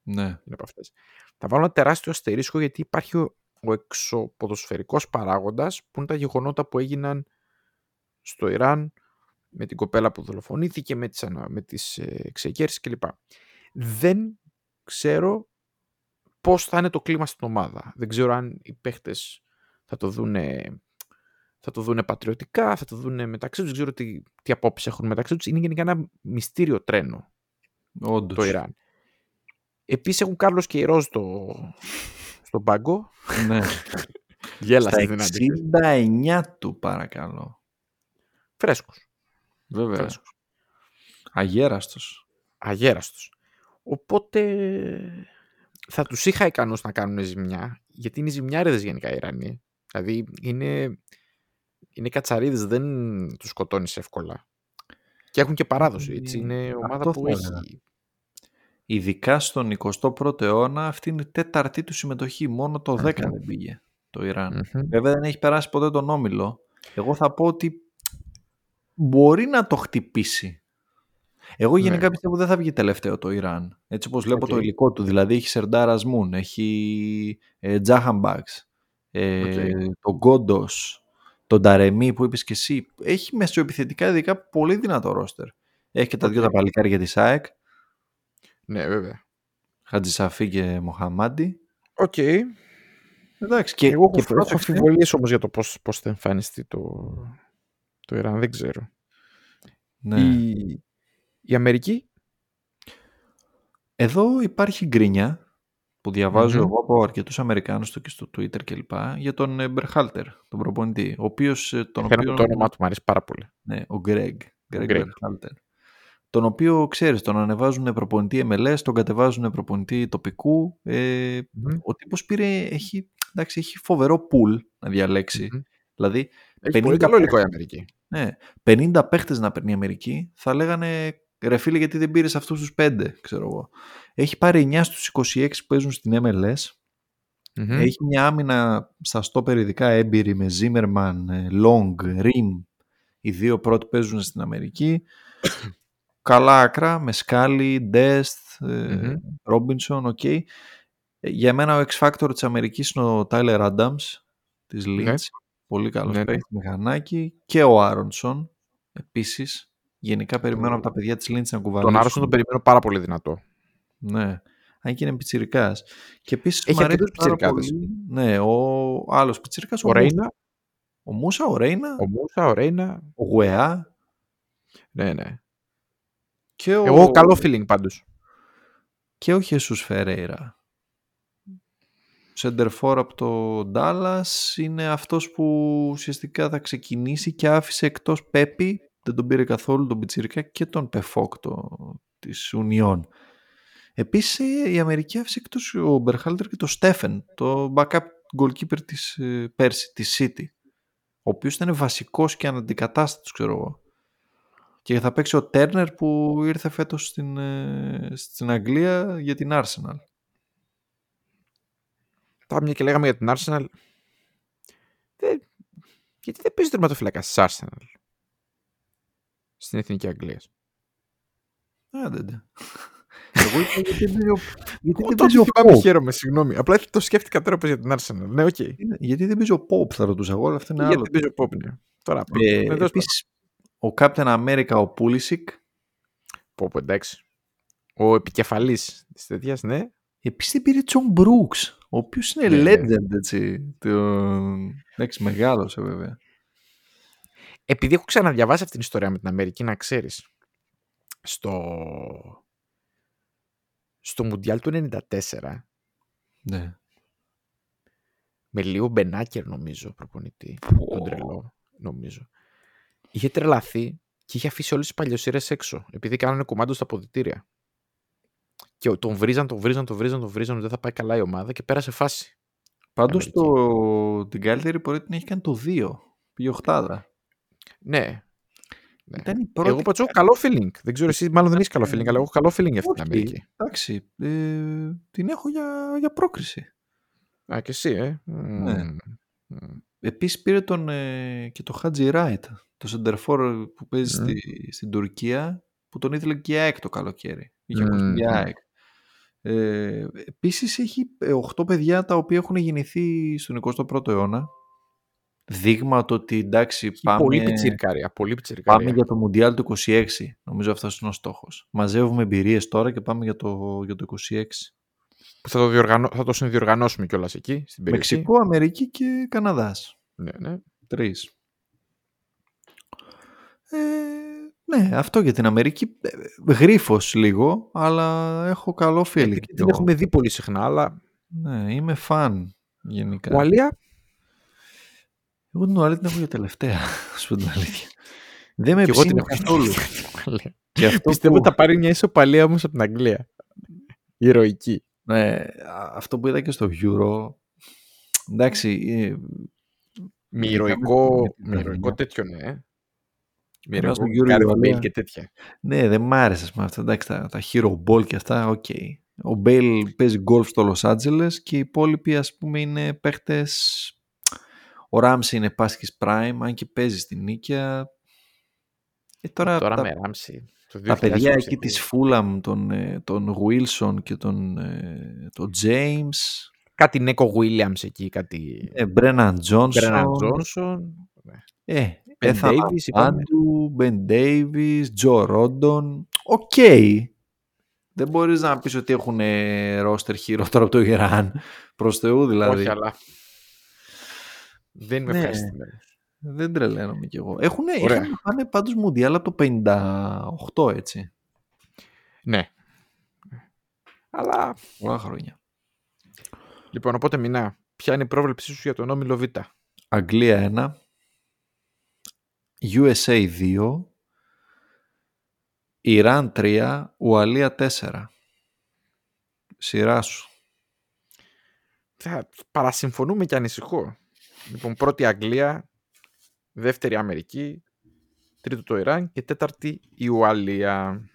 Ναι. Είναι από αυτές. Θα βάλω ένα τεράστιο αστερίσκο γιατί υπάρχει ο, ο εξωποδοσφαιρικός παράγοντας που είναι τα γεγονότα που έγιναν στο Ιράν με την κοπέλα που δολοφονήθηκε, με τις, ανα- με τις ε, εξεγέρσεις κλπ. Δεν ξέρω πώς θα είναι το κλίμα στην ομάδα. Δεν ξέρω αν οι παίχτες θα το δούνε, θα το δούνε πατριωτικά, θα το δούνε μεταξύ τους. Δεν ξέρω τι, τι απόψεις έχουν μεταξύ τους. Είναι γενικά ένα μυστήριο τρένο Όντως. το Ιράν. Επίσης έχουν Κάρλος και η Ροζ στο, στον πάγκο. Ναι. Γέλασε Στα δυνατή. 69 του παρακαλώ. Φρέσκος. Βέβαια. Φρέσκος. Αγέραστος. Αγέραστος. Οπότε θα τους είχα ικανούς να κάνουν ζημιά, γιατί είναι ζημιάριδες γενικά οι Ιρανοί. Δηλαδή είναι, είναι κατσαρίδες, δεν τους σκοτώνεις εύκολα. Και έχουν και παράδοση, έτσι. Είναι ομάδα αυτό που θα έλεγα. έχει... Ειδικά στον 21ο αιώνα αυτή είναι η τέταρτη του συμμετοχή. Μόνο το 10 δεν πήγε το Ιράν. Μμμ. Βέβαια δεν έχει περάσει ποτέ τον Όμιλο. Εγώ θα πω ότι μπορεί να το χτυπήσει. Εγώ γενικά Ναι. πιστεύω δεν θα βγει τελευταίο το Ιράν. Έτσι όπως βλέπω Οκ. το υλικό του. Δηλαδή έχει Σερντάρ Αζμούν, έχει ε, Τζαχανμπάξ, ε, τον Γκόντος, τον Ταρεμί που είπες και εσύ. Έχει μεσοεπιθετικά ειδικά πολύ δυνατό ρόστερ. Έχει και τα δύο τα παλικάρια της ΑΕΚ. Ναι, βέβαια. Χατζησαφή και Μοχαμάντι. Ok. Okay. Εντάξει, και, Εγώ και έχω αμφιβολίες όμως για το πώς, πώς θα εμφανιστεί το, το Ιράν, δεν ξέρω. Ναι. Η, η Αμερική; Εδώ υπάρχει γκρίνια που διαβαζω εγώ από αρκετούς Αμερικάνους και στο Twitter κλπ. για τον Μπερχάλτερ, τον προπονητή. Ο οποίος, ε, τον οποίο... το όνομά του μου αρέσει πάρα πολύ. Ναι, ο Γκρέγκ. Γκρέγκ Μπερχάλτερ. Τον οποίο, ξέρεις, τον ανεβάζουν προπονητή MLS, τον κατεβάζουν προπονητή τοπικού. Ε, Ο τύπος πήρε, έχει, εντάξει, έχει φοβερό πουλ να διαλέξει. Δηλαδή, έχει πολύ καλό υλικό η Αμερική. Ναι, 50 παίχτες να παίρνει η Αμερική, θα λέγανε ρε φίλε γιατί δεν πήρες αυτούς τους 5, ξέρω εγώ. Έχει πάρει 9 στους 26 που παίζουν στην MLS. Έχει μια άμυνα στα στόπερ ειδικά έμπειρη με Zimmerman, Long, Rim. Οι δύο πρώτοι παίζουν στην Αμερική. Καλά άκρα με Σκάλι, Dest, Robinson, ok. Για μένα ο X Factor της Αμερικής είναι ο Tyler Adams της Leeds. Πολύ καλός ναι, παίκτης, μηχανάκι. Και ο Άρονσον επίσης. Γενικά περιμένω από τα παιδιά της Lynch να κουβαλήσουν. Τον Άρονσον τον περιμένω πάρα πολύ δυνατό. Ναι. Αν και είναι πιτσιρικάς. Και επίσης Έχει αρκετούς πιτσιρικάδες. Ναι, ο άλλος πιτσιρικάς. Ο, ο Ρέινα. Ο Μούσα, ο Ρέινα. Ο Μούσα, ο Ρέινα. Ο Γουεά. Ναι, ναι. Και ο... Εγώ καλό feeling πάντως. Και ο Χεσούς Φερέιρα. Σεντερφόρ από το Dallas είναι αυτός που ουσιαστικά θα ξεκινήσει και άφησε εκτός Πέπι, δεν τον πήρε καθόλου τον Πιτσιρικά και τον Πεφόκ το, της Ουνιών. Επίσης η Αμερική άφησε εκτός ο Μπερχάλτερ και το Στέφεν, το backup goalkeeper της ε, πέρσι, της City, ο οποίος ήταν βασικός και αναντικατάστατος ξέρω εγώ. Και θα παίξει ο Τέρνερ που ήρθε φέτος στην, ε, στην Αγγλία για την Arsenal. Τώρα μια και λέγαμε για την Arsenal. Δεν... Γιατί δεν παίζει τερματοφυλακά της Arsenal στην Εθνική Αγγλία. Άντε, ναι. Εγώ είπα γιατί δεν δεν παίζει ο Pope. Χαίρομαι, συγγνώμη. Απλά το σκέφτηκα τώρα για την Arsenal. Ναι, οκ. Γιατί δεν παίζει ο Pope, θα ρωτούσα εγώ, αλλά αυτό είναι άλλο. Γιατί δεν παίζει ο Pope, ναι. Τώρα, ε, επίσης, ο Captain America, ο Pulisic. Πω, εντάξει. Ο επικεφαλής της τέτοιας, ναι. Επίσης πήρε Τζον Μπρούξ, ο οποίος είναι ναι, ναι. legend, έτσι. Το... Εντάξει, μεγάλος, βέβαια. Επειδή έχω ξαναδιαβάσει αυτήν την ιστορία με την Αμερική, να ξέρεις, στο, στο Μουντιάλ του 94, ναι. με λίγο Μπενάκερ νομίζω προπονητή, oh. τον τρελό νομίζω, είχε τρελαθεί και είχε αφήσει όλες τις παλιοσύρες έξω, επειδή κάνανε κομμάτι στα αποδητήρια. Και τον βρίζαν, τον βρίζαν, τον βρίζαν, τον βρίζαν, δεν θα πάει καλά η ομάδα και πέρασε φάση. Πάντως την καλύτερη πορεία την έχει κάνει το 2. Πήγε οχτάδα. Ναι. ναι. Ήταν η πρώτη... Εγώ έχω καλό feeling. Δεν ξέρω εσύ, μάλλον δεν έχεις καλό feeling, αλλά έχω καλό feeling για αυτή την Αμερική. Εντάξει. Ε, την έχω για, για πρόκριση. Α, και εσύ, ε. Ναι. Mm. Επίσης πήρε τον, ε, και το Χάτζι Ράιτ, το σεντερφόρ που παίζει mm. στη, στην Τουρκία, που τον ήθελε και η ΑΕΚ το καλοκαίρι. Είχε mm. η ΑΕΚ. Ε, επίσης έχει 8 ε, παιδιά τα οποία έχουν γεννηθεί στον 21ο αιώνα. Δείγμα το ότι εντάξει πάμε... Πολύ πιτσιρικάρια, πολύ πιτσιρικάρια. Πάμε για το Μουντιάλ του 26. Νομίζω αυτό είναι ο στόχος. Μαζεύουμε εμπειρίες τώρα και πάμε για το, για το 26. Θα το, διοργανώ, θα το συνδιοργανώσουμε κιόλας εκεί, στην περιοχή. Μεξικό, Αμερική και Καναδάς. Ναι, ναι. Τρεις. Ε, ναι, αυτό για την Αμερική. Ε, γρίφος λίγο, αλλά έχω καλό ε, feeling. Ε, την έχουμε δει πολύ συχνά, αλλά... Ναι, είμαι φαν γενικά. Ουαλία; Εγώ την Ουαλία την έχω για τελευταία, σου πω την αλήθεια. Δεν με ψήνει καθόλου. και αυτό Πιστεύω ότι θα πάρει μια ισοπαλία όμως από την Αγγλία. Ηρωική. Ναι, αυτό που είδα και στο Euro, εντάξει... Μη ηρωικό τέτοιο, ναι. Μοιραίο ο Μπέιλ και τέτοια. Ναι, δεν μ' άρεσε με αυτά. Εντάξει, τα, τα hero ball και αυτά, ok. Okay. Ο Μπέιλ παίζει γκολφ στο Los Angeles και οι υπόλοιποι ας πούμε είναι παίχτες... Ο Ράμσι είναι past his prime, αν και παίζει στην Νίκαια. Και τώρα, τώρα τα, με Ράμσι. Τα παιδιά εκεί της Φούλαμ, τον, ε, τον Wilson και τον, ε, τον James. κάτι Νέκο Williams εκεί, κάτι Ε, Μπρέναν Τζόνσον. Μπρέναν Τζόνσον. Ε, Ben Έθαν Davis, είπαμε. Άντου, Μπεν Ντέιβις, Τζο Ρόντον. Οκ. Δεν μπορείς να πεις ότι έχουν ρόστερ χειρότερο από το Ιράν. Προς Θεού δηλαδή. Όχι, αλλά δεν είμαι Ναι. ευχαριστημένος. Δεν τρελαίνομαι κι εγώ. Έχουν, Ωραία. είχαν πάνε πάντως Μουντιάλ από το 58 έτσι. Ναι. Αλλά, Πολλά χρόνια. λοιπόν, οπότε μηνά, ποια είναι η πρόβλεψή σου για τον Όμιλο Β; Αγγλία 1. USA 2. Ιράν 3. Ουαλία 4. Σειρά σου. Θα παρασυμφωνούμε και ανησυχώ. Λοιπόν, πρώτη Αγγλία, δεύτερη Αμερική, τρίτο το Ιράν και τέταρτη η Ουαλία.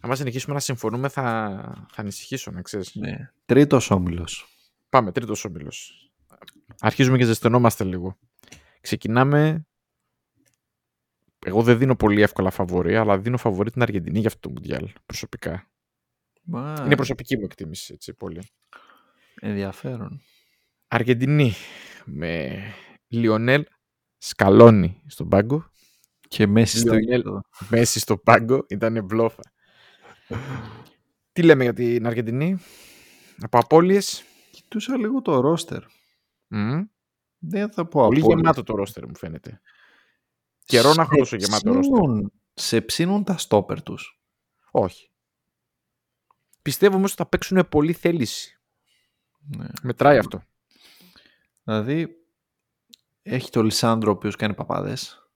Αν συνεχίσουμε να συμφωνούμε θα, θα ανησυχήσω, να ξέρεις. Ναι. Τρίτος όμιλος. Πάμε, τρίτος όμιλος. Αρχίζουμε και ζεσθενόμαστε λίγο. Ξεκινάμε... Εγώ δεν δίνω πολύ εύκολα φαβορή, αλλά δίνω φαβορή την Αργεντινή για αυτό το Μουντιάλ, προσωπικά. Μα, Είναι προσωπική μου εκτίμηση, έτσι, πολύ. ενδιαφέρον. Αργεντινή με Λιονέλ Σκαλόνι στον πάγκο. Και Μέση στο Λιονέλ. γήπεδο. Μέση στο πάγκο ήταν μπλόφα. Τι λέμε για την Αργεντινή; Από απώλειες. Κοιτούσα λίγο το ρόστερ. Μμ. Δεν θα πω Πολύ απόλυτα. γεμάτο το ρόστερ μου φαίνεται. Καιρό να έχω Σε τόσο γεμάτο ρόστερ. ψήνουν- Σε ψήνουν τα στόπερ τους. Όχι. Πιστεύω όμως ότι θα παίξουν πολύ θέληση. Ναι. Μετράει αυτό. Δηλαδή, έχει το Λισάνδρο ο οποίος κάνει παπάδες.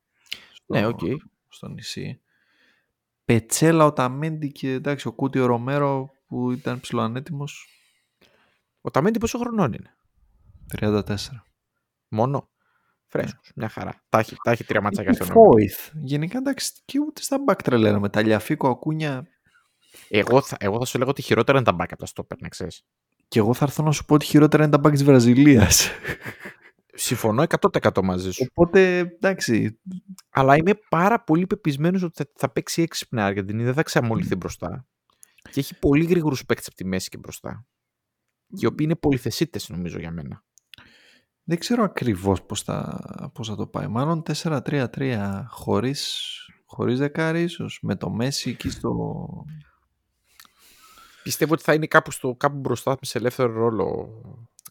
Στο, Ναι, οκ. Στο νησί. Πετσέλα, Οταμέντι και εντάξει, ο Κούτι ο Ρομέρο που ήταν ψιλοανέτοιμος. Οταμέντι πόσο χρονών είναι; 34. Μόνο. Φρέσκος. Μια χαρά. Τα έχει, τα έχει τρία ματσάκια Και στον νόμο. Φόιθ. Γενικά εντάξει και ούτε στα μπακ τρελαίνομαι. Τα Λιαφίκο Ακούνια Εγώ θα, εγώ θα σου λέγω ότι χειρότερα είναι τα μπάκα από τα στόπερ, να ξέρεις. Και εγώ θα έρθω να σου πω ότι χειρότερα είναι τα μπακς της Βραζιλίας. Συμφωνώ 100% μαζί σου. Οπότε εντάξει. Αλλά είμαι πάρα πολύ πεπισμένος ότι θα, θα παίξει έξυπνα η Αργεντινή. Δεν θα ξαμολυθεί μπροστά. Και έχει πολύ γρήγορους παίκτες από τη μέση και μπροστά. Και οι οποίοι είναι πολυθεσίτες νομίζω για μένα. Δεν ξέρω ακριβώς πώς θα, πώς θα το πάει. Μάλλον 4-3-3 χωρίς, χωρίς δεκάρι ίσως. Με το Μέση εκεί στο... Πιστεύω ότι θα είναι κάπου, στο, κάπου μπροστά σε ελεύθερο ρόλο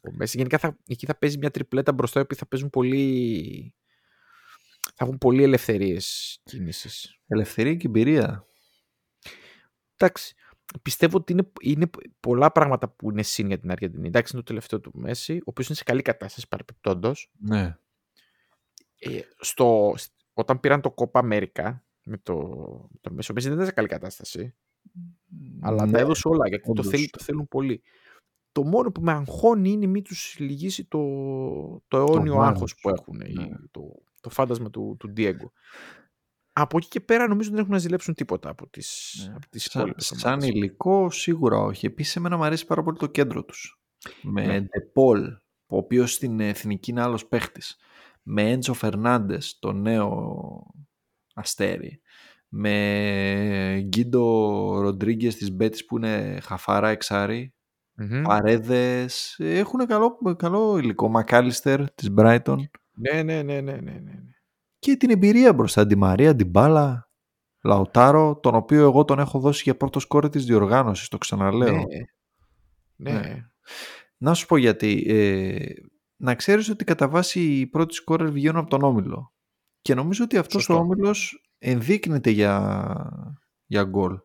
ο Μέση. Γενικά θα, εκεί θα παίζει μια τριπλέτα μπροστά, οι οποίοι θα παίζουν πολύ. Θα έχουν πολύ ελευθερίες κίνηση. Ελευθερία και εμπειρία. Εντάξει. Πιστεύω ότι είναι, είναι πολλά πράγματα που είναι συν για την Αργεντινή. Εντάξει, είναι το τελευταίο του Μέση, ο οποίος είναι σε καλή κατάσταση παρεπιπτόντω. Ναι. Ε, στο, όταν πήραν το Copa America με το, με το Μέση, ο Μέση δεν ήταν σε καλή κατάσταση. Αλλά ναι. τα έδωσε όλα γιατί το, όντως. θέλει, το θέλουν πολύ. Το μόνο που με αγχώνει είναι μη τους λυγίσει το, το αιώνιο βάρος. άγχος που έχουν, ή Ναι. το, το φάντασμα του, του Diego. Από εκεί και πέρα νομίζω δεν έχουν να ζηλέψουν τίποτα από τις, Ναι. από τις Σαν, υπόλοιπες σαν ομάδες. υλικό σίγουρα όχι. Επίσης εμένα μου αρέσει πάρα πολύ το κέντρο τους. Με Ναι. Ντεπόλ, ο οποίος στην εθνική είναι άλλος παίχτης. Με Έντζο Φερνάντες, το νέο αστέρι. Με Γκίντο Ροντρίγκε της Μπέτης που είναι χαφάρα εξάρι. Μμμ. Παρέδες. Έχουν καλό, καλό υλικό. Μακάλιστερ της Brighton. Ναι, ναι, ναι, ναι, ναι, ναι. Και την εμπειρία μπροστά. Τη Μαρία, την Μπάλα, Λαουτάρο, τον οποίο εγώ τον έχω δώσει για πρώτο σκόρε της διοργάνωσης, το ξαναλέω. Ναι. ναι. Ναι. Να σου πω γιατί. Ε, να ξέρεις ότι κατά βάση οι πρώτοι σκόρερ βγαίνουν από τον Όμιλο. Και νομίζω ότι αυτός Σωστό. ο Όμιλος ενδείκνεται για, για γκολ.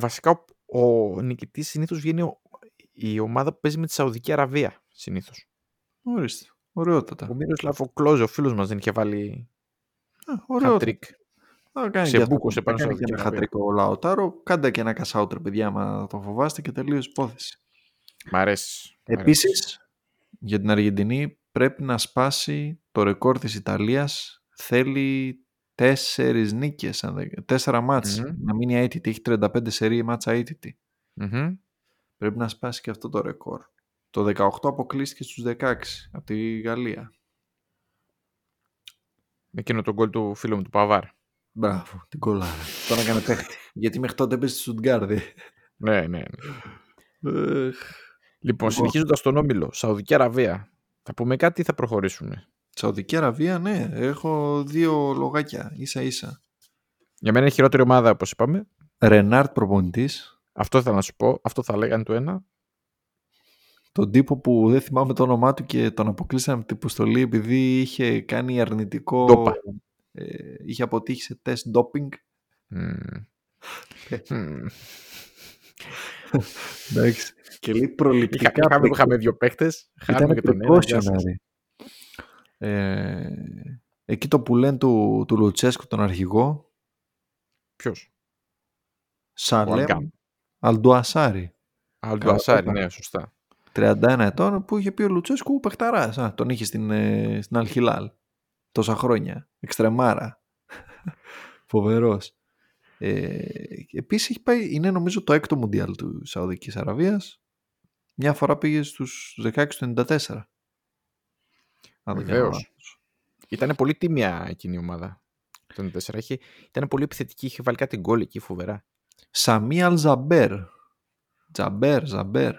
Βασικά ο, ο νικητής συνήθως βγαίνει ο- η ομάδα που παίζει με τη Σαουδική Αραβία συνήθως. Ορίστε. Ωραιότατα. Ο Μύροσλαβ ο Κλόζε, ο φίλος μας δεν είχε βάλει Α, ωραιότατα. hat-trick. Θα κάνει Σε και αυτό. μπούκωσε Θα πάνω κάνει στο και ένα Σαουδική χατρικό Λαοτάρο. Κάντε και ένα κασάουτρ, παιδιά, άμα το φοβάστε και τελείωσε υπόθεση. Μ' αρέσει. μ' αρέσει. Επίσης, για την Αργεντινή πρέπει να σπάσει το ρεκόρ της Ιταλίας. Θέλει τέσσερις νίκες, αν δεν- τέσσερα μάτς. Μμμ. Να μείνει αίτητη. Έχει 35 σερί μάτσα αίτητη. Μμμ. Πρέπει να σπάσει και αυτό το ρεκόρ. Το 18 αποκλείστηκε στους 16 από τη Γαλλία. Με εκείνο τον γκολ του φίλου μου του Παβάρ. Μπράβο, την κολλάρα. Τον έκανε παίχτη. Γιατί μέχρι τότε έπαιζε στη Στουτγκάρδη. Ναι, ναι. ναι. Λοιπόν, συνεχίζοντας τον όμιλο, Σαουδική Αραβία. Θα πούμε κάτι ή θα προχωρήσουμε; Σαουδική Αραβία, ναι. Έχω δύο λογάκια, ίσα ίσα. Για μένα είναι χειρότερη ομάδα, όπως είπαμε. Ρενάρτ προπονητής. Αυτό ήθελα να σου πω. Αυτό θα λέγανε το ένα. Τον τύπο που δεν θυμάμαι το όνομά του και τον αποκλείσαμε από την υποστολή επειδή είχε κάνει αρνητικό. Ντόπα. Ε, είχε αποτύχει σε τεστ ντόπινγκ. Μμμ. Μμμ. Εντάξει. Και λέει Είχα- προληπτικά. Είχαμε, είχαμε δύο παίχτε. Χάνουμε Ήταν και τον ένα. Γεια σας. precautionary. Ε, εκεί το που λένε του, του Λουτσέσκου τον αρχηγό Ποιος; Ο Σαλέμ Αλγκάμ. Αλντουασάρη Αλντουασάρη, Καλά. ναι, σωστά. 31 ετών που είχε πει ο Λουτσέσκου παιχταράς Α, τον είχε στην, ε, στην Αλχιλάλ τόσα χρόνια εξτρεμάρα φοβερός ε, επίσης έχει πάει, είναι νομίζω το έκτο μουντιάλ του Σαουδικής Αραβίας μια φορά πήγε στους 16 του 94 Αν δεν κάνω Βεβαίως. λάθος. Ήταν πολύ τίμια εκείνη η ομάδα. Το 94 είχε, ήταν πολύ επιθετική, είχε βάλει κάτι γκολ εκεί φοβερά. Σαμί Αλζαμπέρ. Τζαμπέρ, Ζαμπέρ.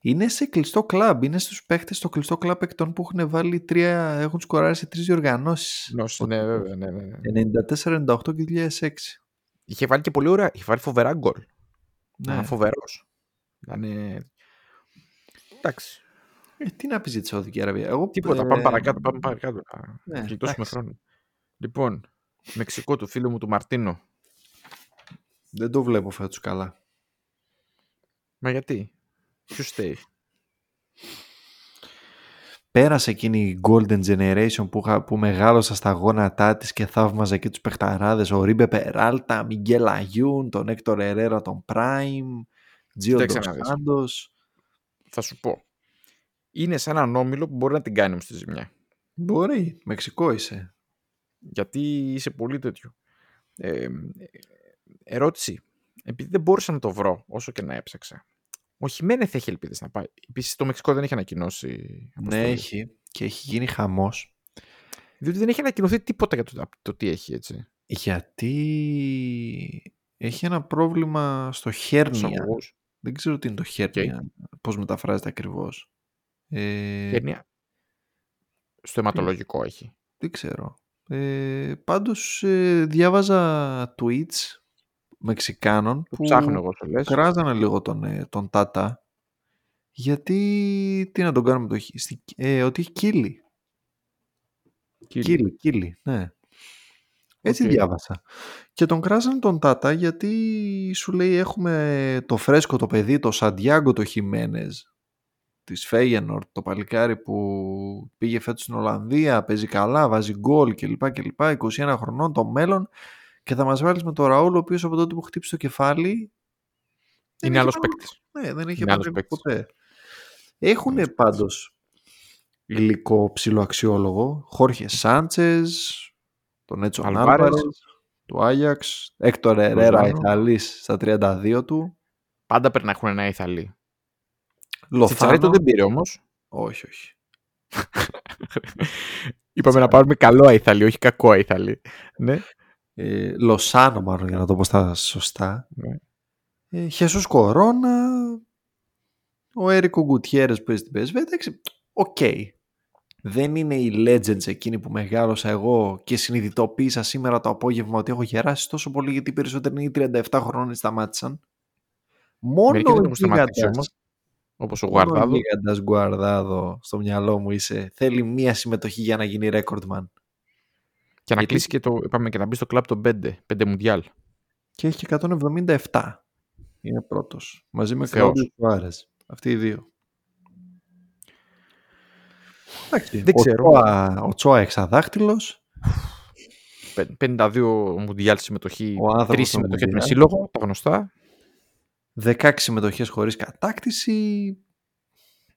Είναι σε κλειστό κλαμπ. Είναι στους παίχτες στο κλειστό κλαμπ παικτών που έχουν βάλει τρία, έχουν σκοράρει σε τρεις διοργανώσεις. Νος, ναι, βέβαια, ναι, ναι, ναι. 94, 98 και 2006. Είχε βάλει και πολύ ωραία, είχε βάλει φοβερά γκολ. Ναι. Ναι. Φοβερός. Ήταν... Εντάξει. Ε, τι να πεις για τη Σαουδική Αραβία. Εγώ, Τίποτα, ε, πάμε παρακάτω, πάμε παρακάτω. Να Ναι, γλιτώσουμε εντάξει. χρόνο. Λοιπόν, Μεξικό του φίλου μου του Μαρτίνο. Δεν το βλέπω φέτος καλά. Μα γιατί, ποιος στέει. Πέρασε εκείνη η Golden Generation που, είχα- που μεγάλωσα στα γόνατά της και θαύμαζα εκεί τους παιχταράδες. Ο Ρίμπε Περάλτα, Μιγγέλ Αγιούν, τον Έκτορ Ερέρα, τον Prime, Τζίο Κοίταξε να δεις. Ντοσάντος. Θα σου πω. Είναι σαν έναν όμιλο που μπορεί να την κάνει όμως στη ζημιά. Μπορεί, Μεξικό είσαι. Γιατί είσαι πολύ τέτοιο. Ε, ερώτηση. Επειδή δεν μπόρεσα να το βρω όσο και να έψαξα. Ο Χιμένεθ έχει ελπίδες να πάει. Επίσης το Μεξικό δεν έχει ανακοινώσει. Ναι, αποστολή. έχει. Και έχει γίνει χαμός. Διότι δεν έχει ανακοινωθεί τίποτα για το, το τι έχει έτσι. Γιατί έχει ένα πρόβλημα στο χέρνια. Εισαγωγούς. Δεν ξέρω τι είναι το χέρνια. Πώς μεταφράζεται ακριβώς. Ε, Χέρνια. Στο αιματολογικό έχει. Δεν ξέρω. Ε, πάντως ε, διάβαζα tweets Μεξικάνων Το που ψάχνω εγώ σου λες. κράζανε λίγο τον, ε, τον Τάτα γιατί τι να τον κάνουμε το χ- στη- ε, ότι έχει κύλι. Κύλι. Κύλι, κύλι, ναι. Έτσι Οκ. διάβασα. Και τον κράζανε τον Τάτα γιατί σου λέει έχουμε το φρέσκο το παιδί, το Σαντιάγκο το Χιμένες της Φέγενορ, το παλικάρι που πήγε φέτος στην Ολλανδία, παίζει καλά, βάζει γκολ κλπ. κλπ. 21 χρονών, το μέλλον και θα μας βάλεις με τον Ραούλ ο οποίος από τότε που χτύπησε το κεφάλι δεν Είναι έχει άλλος πάρει- παίκτης. Ναι, δεν έχει Είναι άλλος επανέλθει παίκτης. ποτέ. Έχουν Άλλος πάντως υλικό ψηλοαξιόλογο. Χόρχε Σάντσες, τον Έτσο Αλβάρες. Άλβαρες, του Άγιαξ, Έκτορ Ερέρα Λοζάνο. Ιταλής στα 32 του, Πάντα πρέπει να έχουν ένα Ιθαλή. Λοθάνο. Τσιτσαρέτο δεν πήρε όμως. Όχι, όχι. Είπαμε να πάρουμε καλό Αϊθαλή, όχι κακό Αϊθαλή. Ναι. Ε, Λοσάνο μάλλον για να το πω στα σωστά. Ναι. Ε, Χεσούς Κορώνα, ο Έρικο Γκουτιέρες που παίζει στην PSV, εντάξει, οκ. Δεν είναι οι legends εκείνοι που μεγάλωσα εγώ και συνειδητοποίησα σήμερα το απόγευμα ότι έχω γεράσει τόσο πολύ γιατί οι περισσότεροι είναι οι 37 χρόνων σταμάτησαν. Μόνο Μερικοί δεν Όπως ο μόνο ο Γουαρδάδος. γίγαντας Γκουαρδάδο στο μυαλό μου είσαι. Θέλει μία συμμετοχή για να γίνει recordman. Και να Γιατί- κλείσει και το. Είπαμε και να μπει στο κλαμπ των 5. 5 Μουντιάλ. Και έχει και 177. Είναι πρώτος. Μαζί με Θεός. Κλάουδιο Σουάρες. Αυτοί οι δύο. Εντάξει, Δεν ο ξέρω. Τσόα, ο Τσόα εξαδάχτυλος. 52 Μουντιάλ συμμετοχή. Ο άνθρωπος Τρεις των συμμετοχές με Μουντιάλ. σύλλογο, τα γνωστά. 16 συμμετοχές χωρίς κατάκτηση.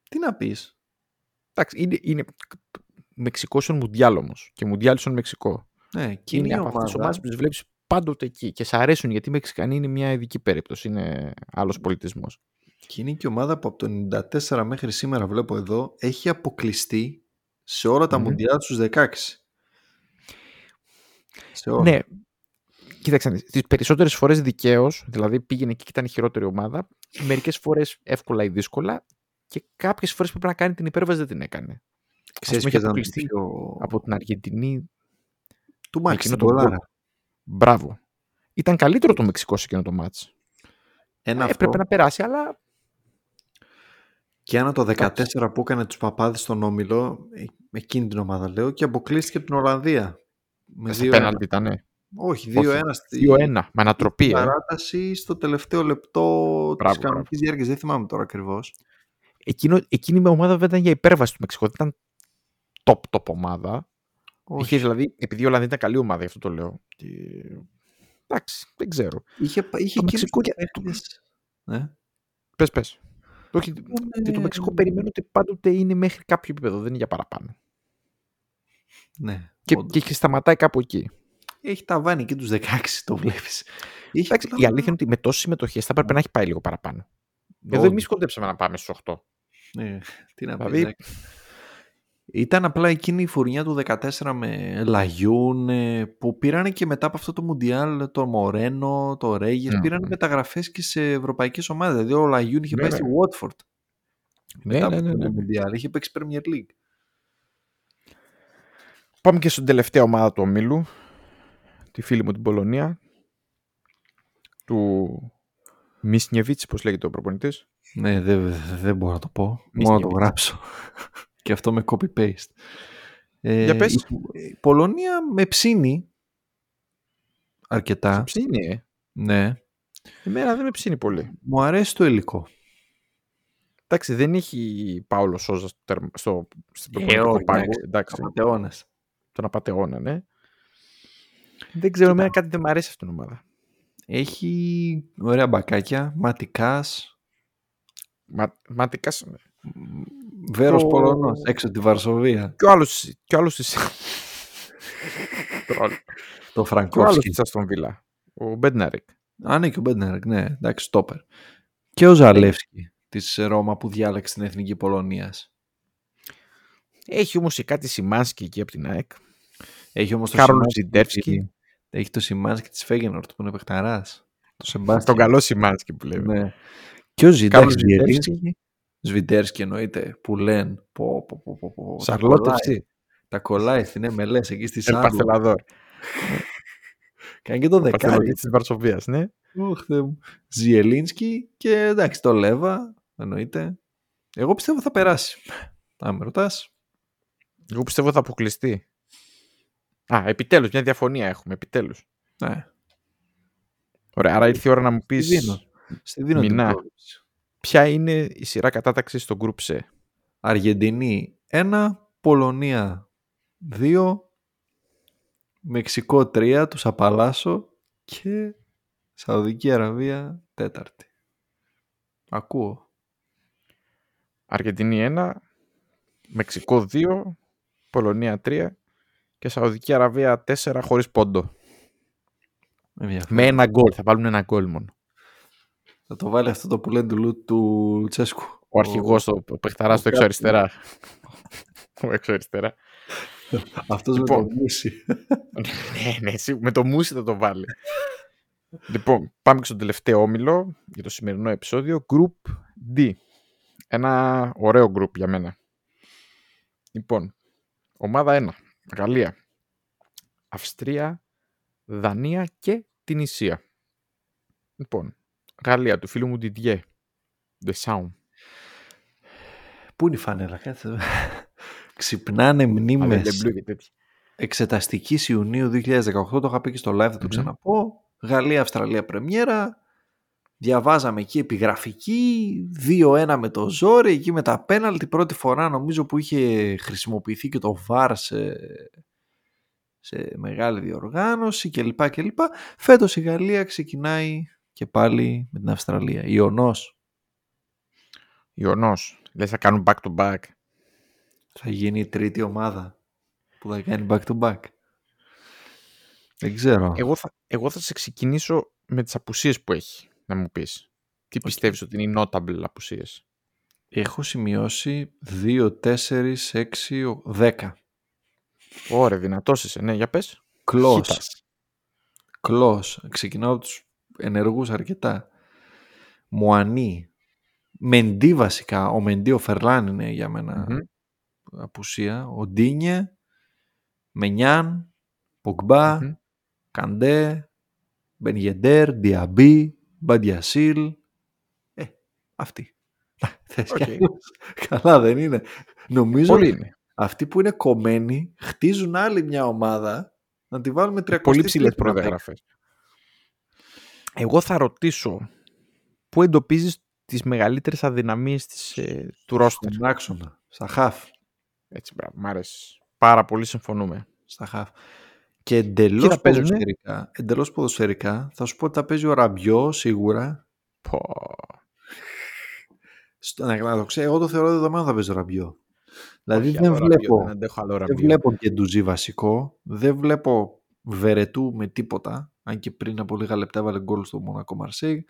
Τι να πεις. Εντάξει, είναι, είναι Μεξικός στον Μουντιάλ όμω. Και Μουντιάλ στον Μεξικό. Ναι, εκείνη είναι η από αυτές τις ομάδα. ομάδες που τις βλέπεις πάντοτε εκεί. Και σ' αρέσουν γιατί οι Μεξικανοί είναι μια ειδική περίπτωση. Είναι άλλος πολιτισμός. Εκείνη και η ομάδα που από το 94 μέχρι σήμερα βλέπω εδώ έχει αποκλειστεί σε όλα τα Μμμ. Μουντιάλ στους 16. Σε όλα. Ναι. Κοίταξε, τις περισσότερες φορές δικαίως, δηλαδή πήγαινε εκεί και ήταν η χειρότερη ομάδα. Μερικές φορές εύκολα ή δύσκολα. και κάποιες φορές πρέπει να κάνει την υπέρβαση δεν την έκανε. Ξέρεις πούμε, είχε ποιος ήταν αποκλειστεί πιο... Από την Αργεντινή, του με Μάξι εκείνο τον τον Κολάρα. γκολ. μπράβο. Ήταν καλύτερο το Μεξικό σε εκείνο το μάτς. Ένα Ε, αυτό. Έπρεπε να περάσει, αλλά Και ένα το 14 Εντάξει. που έκανε τους παπάδες στον Όμιλο, ε, εκείνη την ομάδα λέω, και αποκλείστηκε από την Ολλανδία. Με στα 2-1. πέναλτι ήταν. Όχι, 2-1 στη 2-1, με ανατροπή. στην Ε. παράταση στο τελευταίο λεπτό της Μπράβο, κανονικής διάρκειας. Δεν θυμάμαι τώρα ακριβώς. Εκείνο, εκείνη η ομάδα δεν ήταν για υπέρβαση του Μεξικού. Δεν ήταν top top ομάδα. Όχι. Είχε δηλαδή, επειδή η Ολλανδία ήταν καλή ομάδα, γι' αυτό το λέω. Και... Εντάξει, δεν ξέρω. Είχε, πα- είχε Το εκείνους Μεξικό τους και- παίχτες. Ναι. Πες, πες. Όχι, Ε, το Μεξικό περιμένω ότι πάντοτε είναι μέχρι κάποιο επίπεδο, δεν είναι για παραπάνω. Ναι, Και, όντως. και σταματάει κάπου εκεί. Έχει ταβάνει εκεί τους 16, το βλέπεις. Είχε Εντάξει, απλά- η αλήθεια είναι ότι με τόσες συμμετοχές θα έπρεπε να έχει πάει λίγο παραπάνω. Εδώ Όντως. εμείς κοντέψαμε να πάμε στους 8. Ναι, τι να Δηλαδή- δηλαδή... Ήταν απλά εκείνη η φουρνιά του 14 με Λαγιούν ε, που πήρανε και μετά από αυτό το Μουντιάλ το Μορένο, το Ρέγες, Μμμ. πήραν μεταγραφές και σε ευρωπαϊκές ομάδες. Δηλαδή ο Λαγιούν είχε Ναι, πάει ναι. στη Watford Ναι, μετά ναι, από ναι, το ναι. Μουντιάλ, είχε παίξει Premier League. Πάμε και στην τελευταία ομάδα του ομίλου. Τη φίλη μου την Πολωνία. Του Μίσνιεβιτ, πώς λέγεται ο προπονητής. Ναι, δεν, δεν μπορώ να το πω, Μη μόνο να το σκέφτεσαι. γράψω. και αυτό με copy-paste. Ε, Για πες. Η, η Πολωνία με ψήνει αρκετά. Ψήνει, ε. Ναι. Εμένα δεν με ψήνει πολύ. Μου αρέσει το υλικό. Εντάξει, δεν έχει Πάολο Σόζα στο, τέρμα- στο, στην Ε, προπονητικό όχι, πάγκο. εντάξει. Εντάξει, Απατεώνας. τον απαταιώνα, ναι. Δεν ξέρω, εμένα κάτι δεν μου αρέσει αυτήν την ομάδα. Έχει ωραία μπακάκια, Μάτι Κας, Μα, Μάτι Κας. βέρος Το- Πολωνός, έξω τη Βαρσοβία. Και ο άλλος. Και ο άλλος τη. Το Και ο άλλος Φραγκόφσκι. τη Αστον Βίλα. Ο Μπέντναρικ. Α, ναι, και ο Μπέντνερ, ναι, εντάξει, στόπερ. Και ο Ζαλεύσκι της Ρώμα που διάλεξε την Εθνική Πολωνίας. Έχει όμως και κάτι Σιμάνσκι εκεί από την ΑΕΚ. Έχει όμως το Κάρολ Σιμάνσκι- Ζιντεύσκι. Έχει το Σιμάνσκι της Φέγενορτ που είναι παιχταράς. Το Σεμπάστιαν. Τον καλό Σιμάνσκι που λέμε. Ναι. Και ο Κάρολ Ζιντεύσκι. Ζιντεύσκι. Ζβιντέρσκι εννοείται, που λένε. Πω, πω, πω, πω, πω. Τα Σαρλότευση. κολλάει. Τα κολλάει στην MLS εκεί στη Ελ Σάρλο. Παρθελαδόρ. Κάνει και το δεκάρι. Παρθελαδόρ της Βαρσοβίας, ναι. Ωχ, Θεέ μου. Ζιελίνσκι και εντάξει το Λέβα, εννοείται. Εγώ πιστεύω θα περάσει. Αν με ρωτάς. Εγώ πιστεύω θα αποκλειστεί. Α, επιτέλους, μια διαφωνία έχουμε. Επιτέλους. Ναι, Ωραία, άρα ήρθε η ώρα να μου πεις Στη δίνω. στη δίνω την Μινά. πρόβλεψη. ποια είναι η σειρά κατάταξης στο Group C; Αργεντινή 1, Πολωνία 2, Μεξικό 3, τους απαλλάσσω και Σαουδική Αραβία τέταρτη. Ακούω. Αργεντινή 1, Μεξικό 2, Πολωνία 3 και Σαουδική Αραβία 4 χωρίς πόντο. Ενδιαφέρον. Με ένα γκολ. Θα βάλουν ένα γκολ μόνο. Θα το βάλει αυτό το που λένε του, Λου- του Λουτσέσκου. Ο αρχηγός, το παιχταράς στο ο έξω αριστερά. Ο έξω αριστερά. Αυτός Λοιπόν. με το μουσι. ναι, ναι, εσύ, με το μουσι θα το βάλει. λοιπόν, πάμε και στον τελευταίο όμιλο για το σημερινό επεισόδιο. Group D. Ένα ωραίο group για μένα. Λοιπόν, ομάδα 1. Γαλλία. Αυστρία, Δανία και την Ισία. Λοιπόν, Γαλλία του φίλου μου Didier. The Sound. Πού είναι η φανέλα, κάτσε. Ξυπνάνε μνήμες. και τέτοια. Εξεταστικής Ιουνίου 2018, το είχα πει και στο live, θα το Μμμ. ξαναπώ. Γαλλία-Αυστραλία πρεμιέρα. Διαβάζαμε εκεί επιγραφική, 2-1 με το ζόρι, εκεί με τα πέναλτι, πρώτη φορά νομίζω που είχε χρησιμοποιηθεί και το VAR σε, σε μεγάλη διοργάνωση κλπ. κλπ. Φέτος η Γαλλία ξεκινάει και πάλι με την Αυστραλία. Ιωνός Ιωνός. Λες θα κάνουν back to back. θα γίνει η τρίτη ομάδα που θα κάνει back to back. Δεν ξέρω. Εγώ θα, εγώ θα σε ξεκινήσω με τις απουσίες που έχει, να μου πεις. Τι πιστεύεις ότι είναι οι notable απουσίες; Έχω σημειώσει 2, 4, 6, 10. Ωραία, δυνατός είσαι. Ναι, για πες. Κλός. Χίτας. Κλός. Ξεκινάω από τους ενεργούς αρκετά. Μουανί. Μεντί βασικά. Ο Μεντί, ο Φερλάν είναι για μένα Μμμ. απουσία. Ο Ντίνιε, Μενιάν, Πογμπά, Μμμ. Καντέ, Μπεν Γεντέρ, Ντιαμπί, Μπαντιασίλ. Ε, αυτοί. Θες κι Οκ. άλλους. Καλά δεν είναι. Νομίζω Πολύ είναι. αυτοί που είναι κομμένοι χτίζουν άλλη μια ομάδα να τη βάλουμε 300 Πολύ ψηλές προδιαγραφές. Εγώ θα ρωτήσω πού εντοπίζεις τις μεγαλύτερες αδυναμίες ε, του ρόστερ; Στον άξονα, στα χαφ. Έτσι, μπράβο. Μ' άρεσε. Πάρα πολύ συμφωνούμε. Στα χαφ. Και εντελώς Κοίτα, παίζουνε; ποδοσφαιρικά, εντελώς ποδοσφαιρικά, θα σου πω ότι θα παίζει ο Ραμπιό σίγουρα. Πω. Στο, να, να το ξέρω, εγώ το θεωρώ δεδομένο θα παίζει ο Ραμπιό. Δηλαδή Όχι δεν άλλο ραμπιό, βλέπω, Δεν αντέχω άλλο δεν ραμπιό. βλέπω και ντουζί βασικό, δεν βλέπω βερετού με τίποτα, αν και πριν από λίγα λεπτά έβαλε γκολ στο Μονακό Μαρσέη.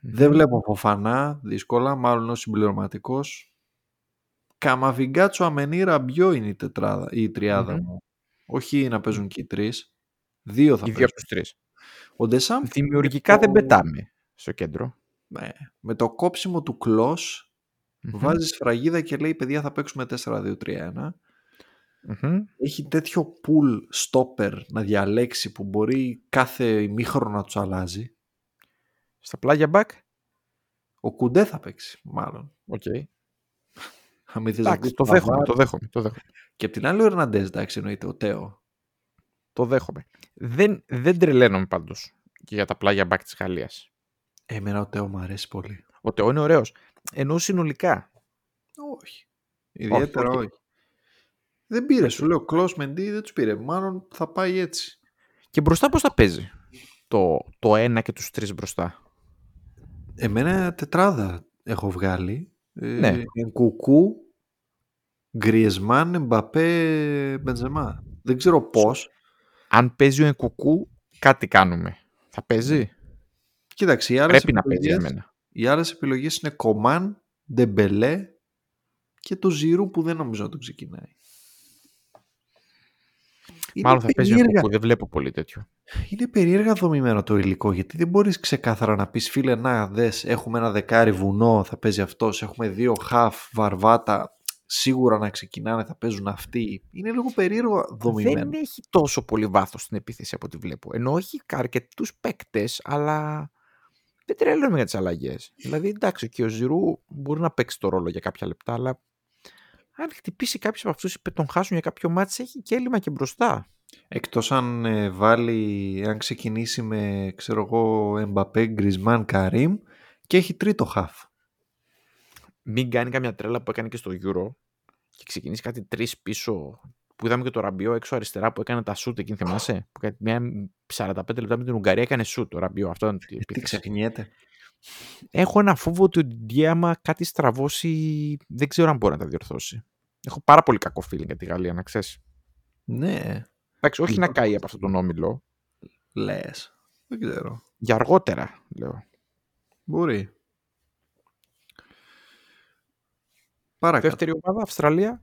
Δεν βλέπω φοφανά, δύσκολα, μάλλον ως συμπληρωματικός. Καμαβιγκάτσο Αμενή Ραμπιό είναι η, τετράδα, η τριάδα Μμμ. μου. Όχι να παίζουν και οι τρεις. Δύο θα Οι δύο παίζουν. από τους τρεις. Ο Ντεσάμπ Δημιουργικά δεν το- πετάμε στο κέντρο. Ναι. Με το κόψιμο του κλος Μμμ. βάζει σφραγίδα και λέει παιδιά θα παίξουμε 4-2-3-1. Μμμ. Έχει τέτοιο pull stopper να διαλέξει που μπορεί κάθε ημίχρονο να τους αλλάζει. Στα πλάγια back. Ο Κουντέ θα παίξει μάλλον. Οκ. Αν μην θες να Εντάξει, πεις το Παβάρ. δέχομαι, το δέχομαι, το δέχομαι. Και απ' την άλλη ο Ερναντές, εντάξει εννοείται, ο Τέο. Το δέχομαι. Δεν, δεν τρελαίνομαι πάντως και για τα πλάγια back της Γαλλίας. Εμένα ο Τέο μου αρέσει πολύ. Ο Τεό είναι ωραίος. Ενώ συνολικά. Όχι. Ιδιαίτερα όχι. όχι. Δεν πήρε, σου λέω, Κλος Μεντί δεν τους πήρε. Μάλλον θα πάει έτσι. Και μπροστά πώς θα παίζει. Το, το ένα και τους τρεις μπροστά; Εμένα τετράδα έχω βγάλει. Ναι. Ε, Κουκού, Γκριεσμάν, Εμπαπέ, Μπενζεμά. Δεν ξέρω πώς. Αν παίζει ο Ενκουκού, κάτι κάνουμε. Θα παίζει; Κοίταξε, οι άλλες, Πρέπει να παίζει για επιλογές, μένα. οι άλλες επιλογές είναι Κομάν, Ντεμπελέ και το Ζηρού που δεν νομίζω να το ξεκινάει. Είναι Μάλλον θα παίζει ο περίεργα- Ενκουκού. Δεν βλέπω πολύ τέτοιο. Είναι περίεργα δομημένο το υλικό γιατί δεν μπορείς ξεκάθαρα να πεις φίλε να δες έχουμε ένα δεκάρι βουνό θα παίζει αυτός έχουμε δύο χαφ βαρβάτα σίγουρα να ξεκινάνε θα παίζουν αυτοί είναι λίγο περίεργο δομημένο Δεν έχει τόσο πολύ βάθος στην επίθεση από ό,τι βλέπω. Ενώ έχει αρκετούς παίκτες, αλλά δεν τρελαίνομαι για τις αλλαγές. Δηλαδή, εντάξει, και ο Ζηρού μπορεί να παίξει το ρόλο για κάποια λεπτά, αλλά αν χτυπήσει κάποιος από αυτούς που τον χάσουν για κάποιο μάτι, έχει και έλλειμμα και μπροστά. εκτός αν ε, βάλει αν ξεκινήσει με ξέρω εγώ Εμπαπέ, Γκρισμάν, Καρίμ και έχει τρίτο χαφ Μην κάνει καμιά τρέλα που έκανε και στο Euro και ξεκινήσει κάτι τρεις πίσω. Που είδαμε και το Ραμπιό έξω αριστερά που έκανε τα σουτ εκείνη, θυμάσαι. Που έκανε μια 45 λεπτά με την Ουγγαρία έκανε σουτ το Ραμπιό. Αυτό ήταν η τι επίθεση. ξεχνιέται Έχω ένα φόβο ότι ο Ντιέ άμα κάτι στραβώσει δεν ξέρω αν μπορεί να τα διορθώσει. Έχω πάρα πολύ κακό feeling για τη Γαλλία, να ξέρεις. ναι Εντάξει, όχι να Λοιπόν. καεί από αυτόν τον όμιλο. λες δεν ξέρω Για αργότερα, λέω. μπορεί Παρακάτω. Δεύτερη ομάδα, Αυστραλία.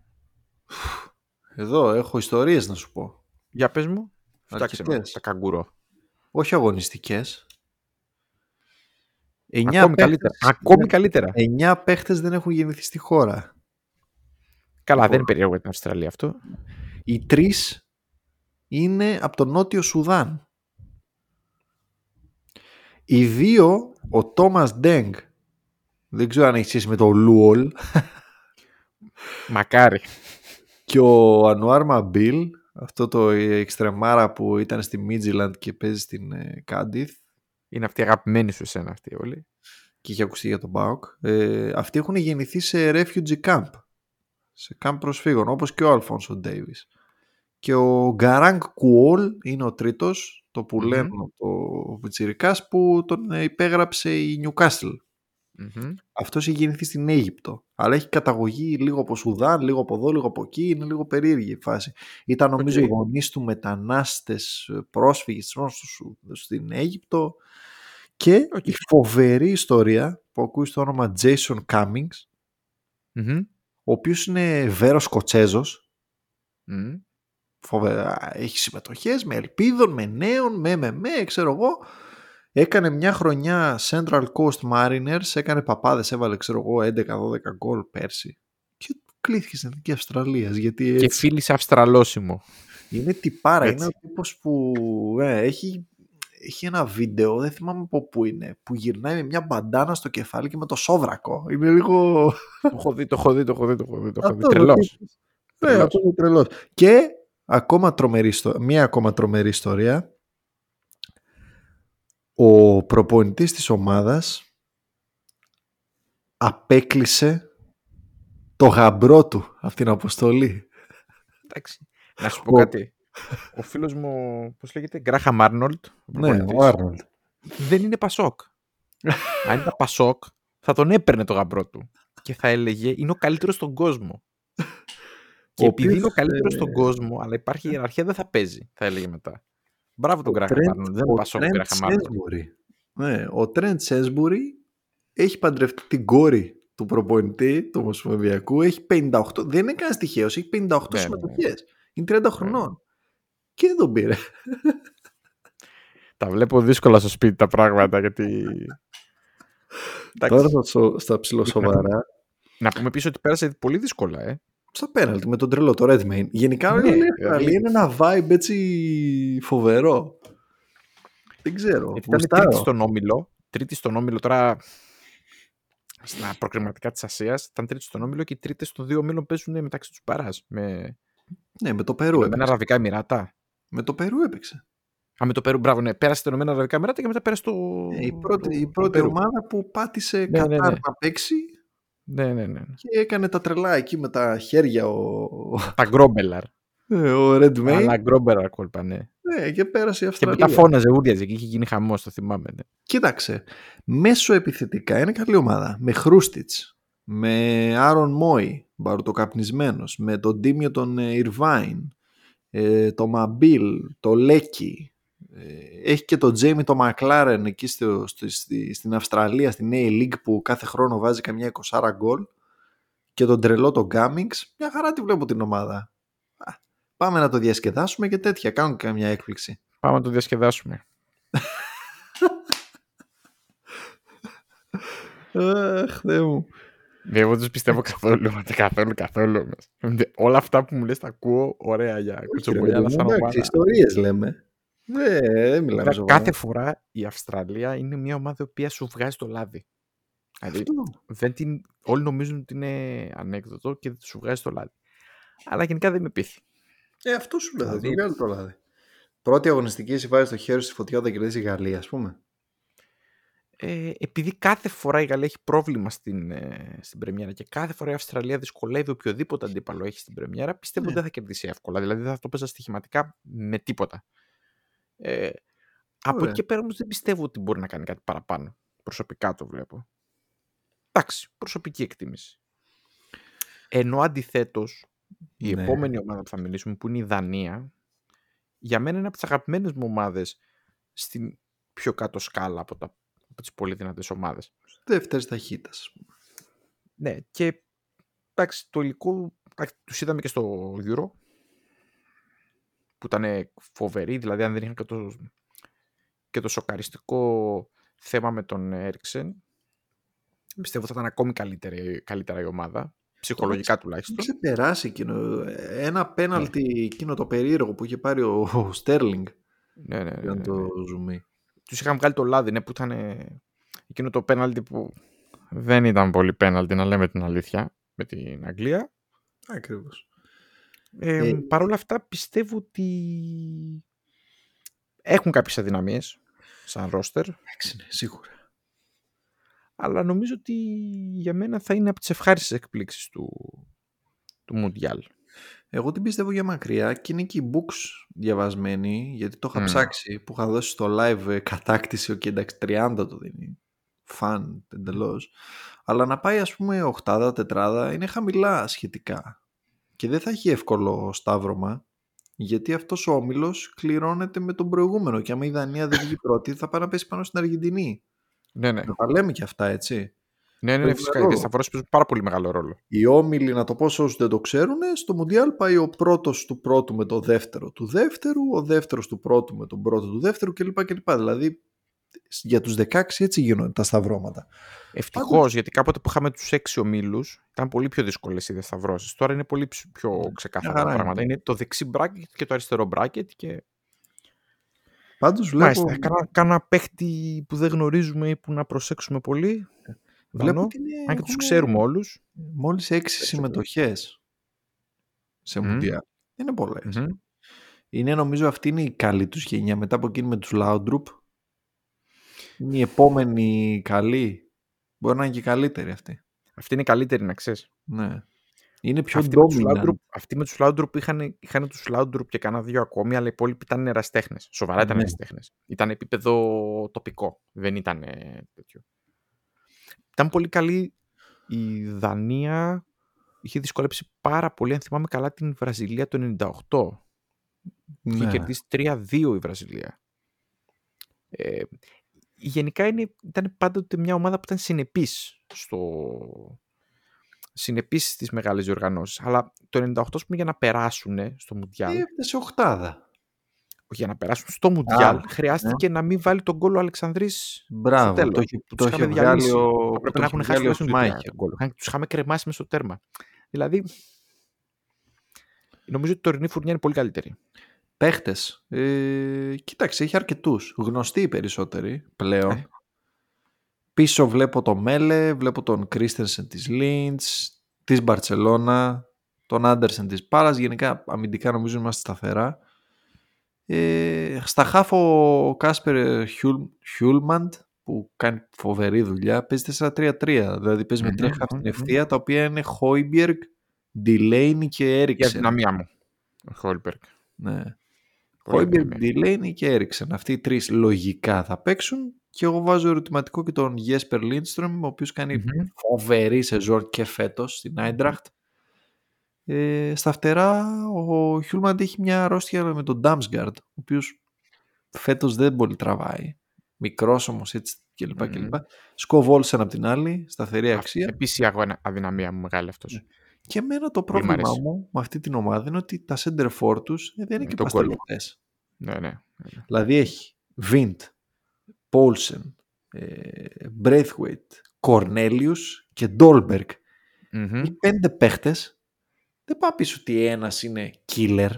Εδώ έχω ιστορίες να σου πω. Για πες μου. Φτιάξε με Αρκετές. τα καγκουρό. Όχι αγωνιστικές. Εννιά Ακόμη παίχτες- καλύτερα. Ακόμη Ναι. καλύτερα. Εννιά παίχτες δεν έχουν γεννηθεί στη χώρα. Καλά, Λοιπόν. δεν είναι περίεργο για την Αυστραλία αυτό. Οι τρεις είναι από το Νότιο Σουδάν. Οι δύο, ο Τόμας Ντενγκ, δεν ξέρω αν έχεις σχέση με το Λούολ, Μακάρι. και ο Ανουάρ Μαμπίλ, αυτό το εξτρεμάρα που ήταν στη Μίτζιλαντ και παίζει στην ε, Κάντιθ Είναι αυτή η αγαπημένη σου εσένα αυτή όλοι. και είχε ακουστεί για τον ΠΑΟΚ. Ε, αυτοί έχουν γεννηθεί σε refugee camp, σε camp προσφύγων, όπως και ο Αλφόνσο Ντέιβις. Και ο Γκαράγκ Κουόλ είναι ο τρίτος, το που Μμμ. λένε ο Πιτσιρικάς που τον ε, υπέγραψε η Νιουκάστλ. Μμμ. Αυτός έχει γεννηθεί στην Αίγυπτο. Αλλά έχει καταγωγή λίγο από Σουδάν, λίγο από εδώ, λίγο από εκεί. Είναι λίγο περίεργη η φάση. Ήταν νομίζω Οκ. οι γονείς του μετανάστες ε, πρόσφυγες μόνος στο Σου- στην Αίγυπτο. Και Οκ. η φοβερή ιστορία που ακούει στο όνομα Jason Cummings, Μμμ. ο οποίος είναι βέρος Σκοτσέζος. Μμμ. Φοβερά. Έχει συμμετοχές με ελπίδων, με νέων, με με με, ξέρω εγώ. Έκανε μια χρονιά Central Coast Mariners, έκανε παπάδες, έβαλε ξέρω εγώ 11-12 γκολ πέρσι. Και κλήθηκε στην Εθνική Αυστραλίας. Γιατί Και φίλη Αυστραλόσιμο. είναι τυπάρα, Έτσι. είναι ο τύπος που ε, έχει, έχει ένα βίντεο, δεν θυμάμαι από πού είναι, που γυρνάει με μια μπαντάνα στο κεφάλι και με το σόβρακο. Είναι λίγο... το έχω δει, το έχω δει, το έχω δει, το έχω δει. Το έχω δει. Αυτό, Τρελός. ο τύπος. Ναι, Τρελός. αυτό είναι τρελός. Και ακόμα τρομερή, ιστο- μία ακόμα τρομερή ιστορία. Ο προπονητής της ομάδας απέκλεισε το γαμπρό του από την αποστολή. Εντάξει. Να σου πω Ο- κάτι. Ο φίλος μου, πώς λέγεται, Γκράχαμ Άρνολτ, ο Ναι, προπονητής, ο Άρνολντ. δεν είναι Πασόκ. Αν ήταν Πασόκ, θα τον έπαιρνε το γαμπρό του και θα έλεγε είναι ο καλύτερος στον κόσμο. Και Ο επειδή οποίος, είναι ο καλύτερος ε, στον κόσμο, αλλά υπάρχει ιεραρχία, δεν θα παίζει, θα έλεγε μετά. Μπράβο τον Ο Γκράχαμ Trent- Άρνολτ, δεν είναι ο Πασόκ Trent Γκράχαμ Άρνολτ. Sainsbury. Ναι, ο Τρέντ Σέσμπουρι έχει παντρευτεί την κόρη του προπονητή του Ομοσπονδιακού. Έχει 58, δεν είναι κανένας τυχαίος, έχει 58 Ναι, ναι, ναι. συμμετοχές. Είναι 30 χρονών. Και δεν τον πήρε. Τα βλέπω δύσκολα στο σπίτι τα πράγματα, γιατί... Εντάξει. Τώρα στα, σο- στα ψηλοσοβαρά, Να πούμε πίσω ότι πέρασε πολύ δύσκολα, ε. Στα πέναλτι με τον τρελό, το Redmayne. Γενικά Ναι, όλη η δηλαδή- Αυστραλία είναι ένα vibe έτσι φοβερό. Δεν ξέρω. Γιατί ήταν γουστάρω. τρίτη στον Όμιλο. Τρίτη στον Όμιλο τώρα στα προκριματικά της Ασίας. Ήταν τρίτη στον Όμιλο και οι τρίτες των δύο Όμιλων παίζουν μεταξύ τους παράς. Με, Ναι, με το Περού με έπαιξε. Αραβικά Εμιράτα. Με το Περού έπαιξε. Α, με το Περού, μπράβο, ναι. Πέρασε τα Ηνωμένα Αραβικά Εμιράτα και μετά πέρασε το. Ε, η πρώτη, η το πρώτη Περού. ομάδα που πάτησε ναι, Κατάρ ναι. να παίξει Ναι, ναι, ναι. και έκανε τα τρελά εκεί με τα χέρια ο, Τα Γκρόμπελαρ. ε, ο Redmayne Αλλά Γκρόμπελαρ κόλπα, ναι. ναι, και πέρασε η Και Αυστραλία. μετά φώναζε, ούρλιαζε και είχε γίνει χαμός, το θυμάμαι. Ναι. Κοίταξε, μέσω επιθετικά είναι καλή ομάδα. Με Χρούστιτς, με Άρον Μόι, μπαρουτοκαπνισμένος, με τον Τίμιο τον ε, Ιρβάιν, ε, το Μαμπίλ, το Λέκι. Ε, έχει και τον Τζέιμι το Μακλάρεν εκεί στο, στο- στη- στην Αυστραλία, στην A League που κάθε χρόνο βάζει καμιά 20 γκολ. Και τον τρελό τον Γκάμιγκς. Μια χαρά τη βλέπω την ομάδα. Α, Πάμε να το διασκεδάσουμε και τέτοια. Κάνουν και καμιά έκπληξη. Πάμε να το διασκεδάσουμε. Αχ, Θεέ μου. Ναι, εγώ δεν τους πιστεύω καθόλου, μα, καθόλου, καθόλου. όμως. Όλα αυτά που μου λες τα ακούω, ωραία για κουτσομπολιά, αλλά σαν ομάδα. ιστορίες λέμε. Ναι, δεν μιλάμε Βέβαια, σοβαρά. κάθε φορά η Αυστραλία είναι μια ομάδα η οποία σου βγάζει το λάδι. Δηλαδή, Αυτό. δεν την... όλοι νομίζουν ότι είναι ανέκδοτο και σου βγάζει το λάδι. Αλλά γενικά δεν με πείθει. Ε, αυτό σου λέω. Δηλαδή- Δεν βγάλει το λάδι. Πρώτη αγωνιστική, εσύ βάζει το χέρι στη φωτιά όταν κερδίζει η Γαλλία, ας πούμε. Ε, επειδή κάθε φορά η Γαλλία έχει πρόβλημα στην, ε, στην Πρεμιέρα και κάθε φορά η Αυστραλία δυσκολεύει οποιοδήποτε αντίπαλο έχει στην Πρεμιέρα, πιστεύω Ναι. ότι δεν θα κερδίσει εύκολα. Δηλαδή δεν θα το παίζα στοιχηματικά με τίποτα. Ε, από Ωραία. εκεί και πέρα όμως δεν πιστεύω ότι μπορεί να κάνει κάτι παραπάνω. Προσωπικά το βλέπω. Εντάξει, προσωπική εκτίμηση. Ενώ αντιθέτως, η Ναι. επόμενη ομάδα που θα μιλήσουμε, που είναι η Δανία, για μένα είναι από τις αγαπημένες μου ομάδες στην πιο κάτω σκάλα από, τα, από τις πολύ δυνατές ομάδες. Δεύτερης ταχύτητας. Ναι, και εντάξει, το υλικό εντάξει, τους είδαμε και στο Euro που ήταν φοβερή, δηλαδή αν δεν είχαν και το, και το σοκαριστικό θέμα με τον Έριξεν πιστεύω θα ήταν ακόμη καλύτερη, καλύτερα η ομάδα ψυχολογικά Έχει τουλάχιστον ξεπεράσει εκείνο. Ένα πέναλτι εκείνο το περίεργο που είχε πάρει ο, ο Στέρλινγκ. ναι, ναι, ναι, Ήταν ναι, το ναι. ζουμί. τους είχαν βγάλει το λάδι ναι, που ήταν ε, εκείνο το πέναλτι που δεν ήταν πολύ πέναλτι να λέμε την αλήθεια με την Αγγλία Ακριβώς. Ε, Ε, Παρ' όλα αυτά πιστεύω ότι έχουν κάποιες αδυναμίες σαν ρόστερ, Εντάξει, ναι, σίγουρα. αλλά νομίζω ότι για μένα θα είναι από τις ευχάριστες εκπλήξεις του, του Μουντιάλ. Εγώ την πιστεύω για μακριά και είναι και οι books διαβασμένοι γιατί το είχα Μμ. ψάξει που είχα δώσει στο live ε, κατάκτηση και εντάξει 30 το δίνει φαν εντελώς. αλλά να πάει ας πούμε οχτάδα, τετράδα είναι χαμηλά σχετικά και δεν θα έχει εύκολο σταύρωμα γιατί αυτός ο όμιλος κληρώνεται με τον προηγούμενο και άμα η Δανία δεν βγει πρώτη θα πάει να πέσει πάνω στην Αργεντινή Ναι, ναι. να τα λέμε και αυτά έτσι Ναι, ναι, ναι Παίζουν φυσικά. ρόλο. Οι σταυρώσεις παίζουν πάρα πολύ μεγάλο ρόλο. Οι όμιλοι, να το πω σε όσους δεν το ξέρουν, στο Μουντιάλ πάει ο πρώτος του πρώτου με το δεύτερο του δεύτερου, ο δεύτερος του πρώτου με τον πρώτο του δεύτερου κλπ. κλπ. Δηλαδή για τους 16 έτσι γίνονται τα σταυρώματα. Ευτυχώς, γιατί κάποτε που είχαμε τους έξι ομίλους ήταν πολύ πιο δύσκολες οι διασταυρώσεις. Τώρα είναι πολύ πιο Ναι, ξεκάθαρα χαρά τα είναι. πράγματα. Είναι το δεξί bracket και το αριστερό bracket. Και... Πάντως βλέπω, Μάλιστα, κάνα, κάνα παίχτη που δεν γνωρίζουμε ή που να προσέξουμε πολύ. βλέπω Δανό, ότι είναι, αν και τους έχουν ξέρουμε όλους. μόλις 6 συμμετοχές σε Μμμ. Μουντιάλ. Δεν είναι πολλές. Είναι νομίζω αυτή είναι η καλή τους γενιά μετά από εκείνη με τους Laudrup. Είναι η επόμενη καλή. Μπορεί να είναι και καλύτερη αυτή. Αυτή είναι η καλύτερη να ξέρεις. Ναι. Είναι πιο Αυτοί με τους dominant. Laudrup- Αυτοί με τους Laudrup είχαν, είχαν τους Laudrup και κανένα δύο ακόμη, αλλά οι υπόλοιποι ήταν εραστέχνες. Σοβαρά ήταν Ναι. εραστέχνες. Ήταν επίπεδο τοπικό. Δεν ήταν ε, τέτοιο. Ήταν πολύ καλή η Δανία. Είχε δυσκολέψει πάρα πολύ, αν θυμάμαι καλά, την Βραζιλία το 98. Είχε Ναι. κερδίσει 3-2 η Βραζιλία. Ε, γενικά είναι, ήταν πάντοτε μια ομάδα που ήταν συνεπής στο... συνεπής στις μεγάλες διοργανώσεις. Αλλά το 98 ας πούμε, για να περάσουν στο Μουντιάλ, Ε, σε οχτάδα. για να περάσουν στο Μουντιάλ, Α, χρειάστηκε να μην βάλει τον γκολ ο Αλεξανδρής Μπράβο. στο τέλος. Το είχε, που το τους είχε είχαμε βγάλει διαλύσει. ο, Θα πρέπει το να είχε έχουν χάσει βγάλει ο τουλάχιστον δύο-τρία Σμάιχερ. γκολ. Είχαν- Τους είχαμε κρεμάσει με στο τέρμα. Δηλαδή, νομίζω ότι η τωρινή φουρνιά είναι πολύ καλύτερη. Παίχτες. Ε, κοίταξε, έχει αρκετούς. Γνωστοί οι περισσότεροι πλέον. Ε. Πίσω βλέπω τον Μέλε, βλέπω τον Κρίστενσεν της Λίντς, της Μπαρτσελώνα, τον Άντερσεν της Πάλας. Γενικά αμυντικά νομίζω είμαστε σταθερά. Ε, στα χαφ ο Κάσπερ Χιούλ, Χιούλμαντ που κάνει φοβερή δουλειά παίζει 4-3-3 δηλαδή παίζει με Μμμ, τρία χαφ μμμ, στην μμμ. ευθεία τα οποία είναι Χόιμπιεργκ, Ντιλέινι και Η Έριξεν αδυναμία μου. Ο Χόλμπεργκ. ναι. Πολύ Χόιμπεργκ, αδυναμία. Ντιλέινι και Έριξεν αυτοί οι τρεις λογικά θα παίξουν και εγώ βάζω ερωτηματικό και τον Γέσπερ Λίντστρομ ο οποίος κάνει Μμμ. φοβερή σεζόν και φέτος στην Άιντραχτ ε, στα φτερά ο Χιούλμαντ έχει μια αρρώστια με τον Ντάμσγκαρντ ο οποίος φέτος δεν πολύ τραβάει μικρός όμως έτσι κλπ. Μμμ. κλπ. Σκοφ Όλσεν απ' την άλλη, σταθερή αξία. Επίση η αγώνα- αδυναμία μου μεγάλη αυτός. Ναι. Και εμένα το Πολύ μ' πρόβλημά αρέσει. μου με αυτή την ομάδα είναι ότι τα σέντερ φορ τους ε, δεν είναι Με και τον κόλλο. παστελωτές. Ναι, ναι. Δηλαδή έχει Βίντ, Πόλσεν, Μπρέιθουιτ, Κορνέλιους και Ντόλμπεργκ. Μμμ, Οι πέντε παίχτες δεν πάει πίσω ότι ένας είναι killer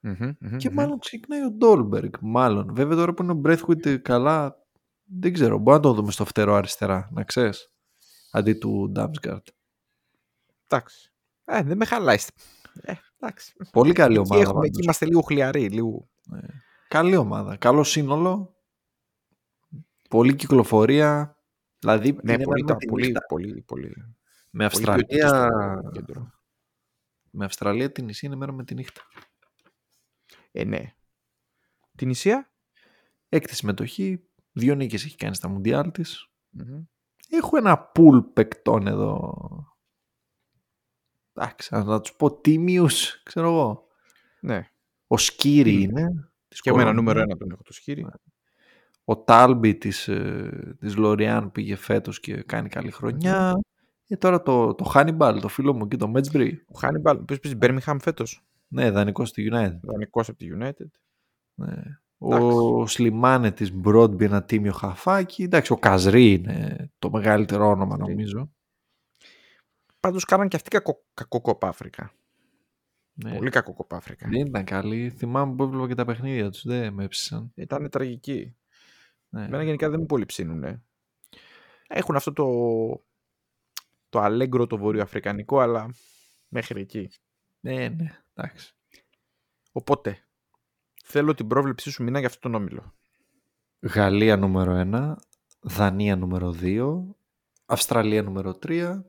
μμμ, μμμ, και μμμ. μάλλον ξεκινάει ο Ντόλμπεργκ. Μάλλον. Βέβαια τώρα που είναι ο Μπρέιθουιτ καλά δεν ξέρω. Μπορεί να το δούμε στο φτερό αριστερά, να ξέρεις. Αντί του Ντάμσγκαρτ. Εντάξει. Ε, δεν με χαλάεις. Ε, εντάξει. Πολύ καλή Εκεί, ομάδα. έχουμε, πάντως. εκεί είμαστε λίγο χλιαροί. Λίγο... Καλή ομάδα. Καλό σύνολο. Πολλή κυκλοφορία. Δηλαδή Ναι, είναι πολύ, με, τα- τη πολύ, νύχτα. πολύ, πολύ, με πολύ ποιοτική Αυστραλία. στο κέντρο. Με Αυστραλία την νησί είναι μέρα με τη νύχτα. Ε, ναι. Την Ισία; Έκτη συμμετοχή. Δύο νίκες έχει κάνει στα Μουντιάλ της. Μμμ. Έχω ένα πουλ παικτών εδώ. Εντάξει, να τους πω τίμιους, ξέρω εγώ. Ναι. Ο Σκίρι Τίμιους. είναι. της Και εγώ ένα Κολομβίας. νούμερο ένα τον έχω το Σκίρι. Ο Τάλμπι της, ε, της Λοριάν πήγε φέτος και κάνει καλή χρονιά. Και τώρα το, το Hannibal, το φίλο μου εκεί, το Μέζμπρι. Ο Χάνιμπαλ, ο οποίος παίζει Birmingham φέτος. Ναι, δανεικός στη United. Δανεικός από τη United. Ναι. Ο Σλιμάνε της Μπρόντμπι, ένα τίμιο χαφάκι. Εντάξει, ο Καζρί είναι το μεγαλύτερο όνομα Καζρί. νομίζω. Πάντως κάναν και αυτοί κακό, κακό κόπα Αφρικα. Ναι. Πολύ κακό κόπα Αφρικα. Δεν ήταν καλή. Θυμάμαι που έβλεπα και τα παιχνίδια τους. Δεν με έψησαν. Ήταν τραγική. Ναι. Εμένα γενικά δεν με πολύ ψήνουνε. Έχουν αυτό το, το αλέγκρο το βορειοαφρικανικό, αλλά μέχρι εκεί. ναι, ναι. Εντάξει. Οπότε, θέλω την πρόβλεψή σου μήνα για αυτόν τον όμιλο. Γαλλία νούμερο 1, Δανία νούμερο 2, Αυστραλία νούμερο 3,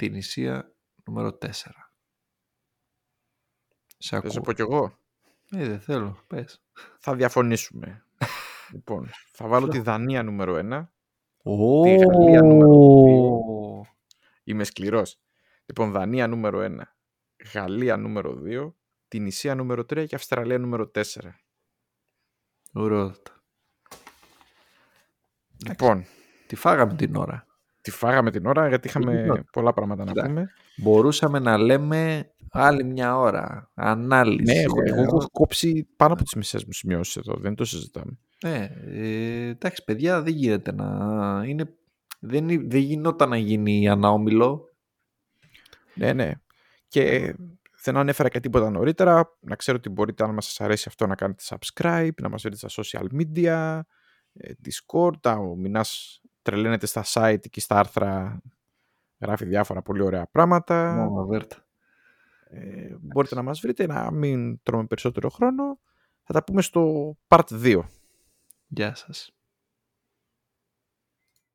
την Ισία νούμερο 4. Σε Θα σε ακούω. πω κι εγώ; Ε, δεν θέλω. Πες. Θα διαφωνήσουμε. λοιπόν, θα βάλω τη Δανία νούμερο 1. Ω, Τη Γαλλία νούμερο Είμαι σκληρός. Λοιπόν, Δανία νούμερο 1. Γαλλία νούμερο 2. Την Ισία νούμερο 3 και Αυστραλία νούμερο 4. Ωραίο. Λοιπόν, Τη φάγαμε την ώρα. Τη φάγαμε την ώρα γιατί είχαμε Λοιπόν, πολλά πράγματα να κοίτα. πούμε. Μπορούσαμε να λέμε άλλη μια ώρα. Ανάλυση. Ναι, εγώ, εγώ ε, έχω κόψει πάνω από τις μισές μου σημειώσεις εδώ. Δεν το συζητάμε. Ναι, ε, εντάξει παιδιά δεν γίνεται να είναι... Δεν, δεν γινόταν να γίνει ανάομιλο. Ναι, ναι. Και δεν ανέφερα και τίποτα νωρίτερα. Να ξέρω ότι μπορείτε, αν μας σας αρέσει αυτό, να κάνετε subscribe, να μας βρείτε στα social media, ε, Discord. Ο Μινάς τρελαίνεται στα site και στα άρθρα. Γράφει διάφορα πολύ ωραία πράγματα. Μόνο ε, μπορείτε να μας βρείτε, να μην τρώμε περισσότερο χρόνο. Θα τα πούμε στο part 2. Γεια σας.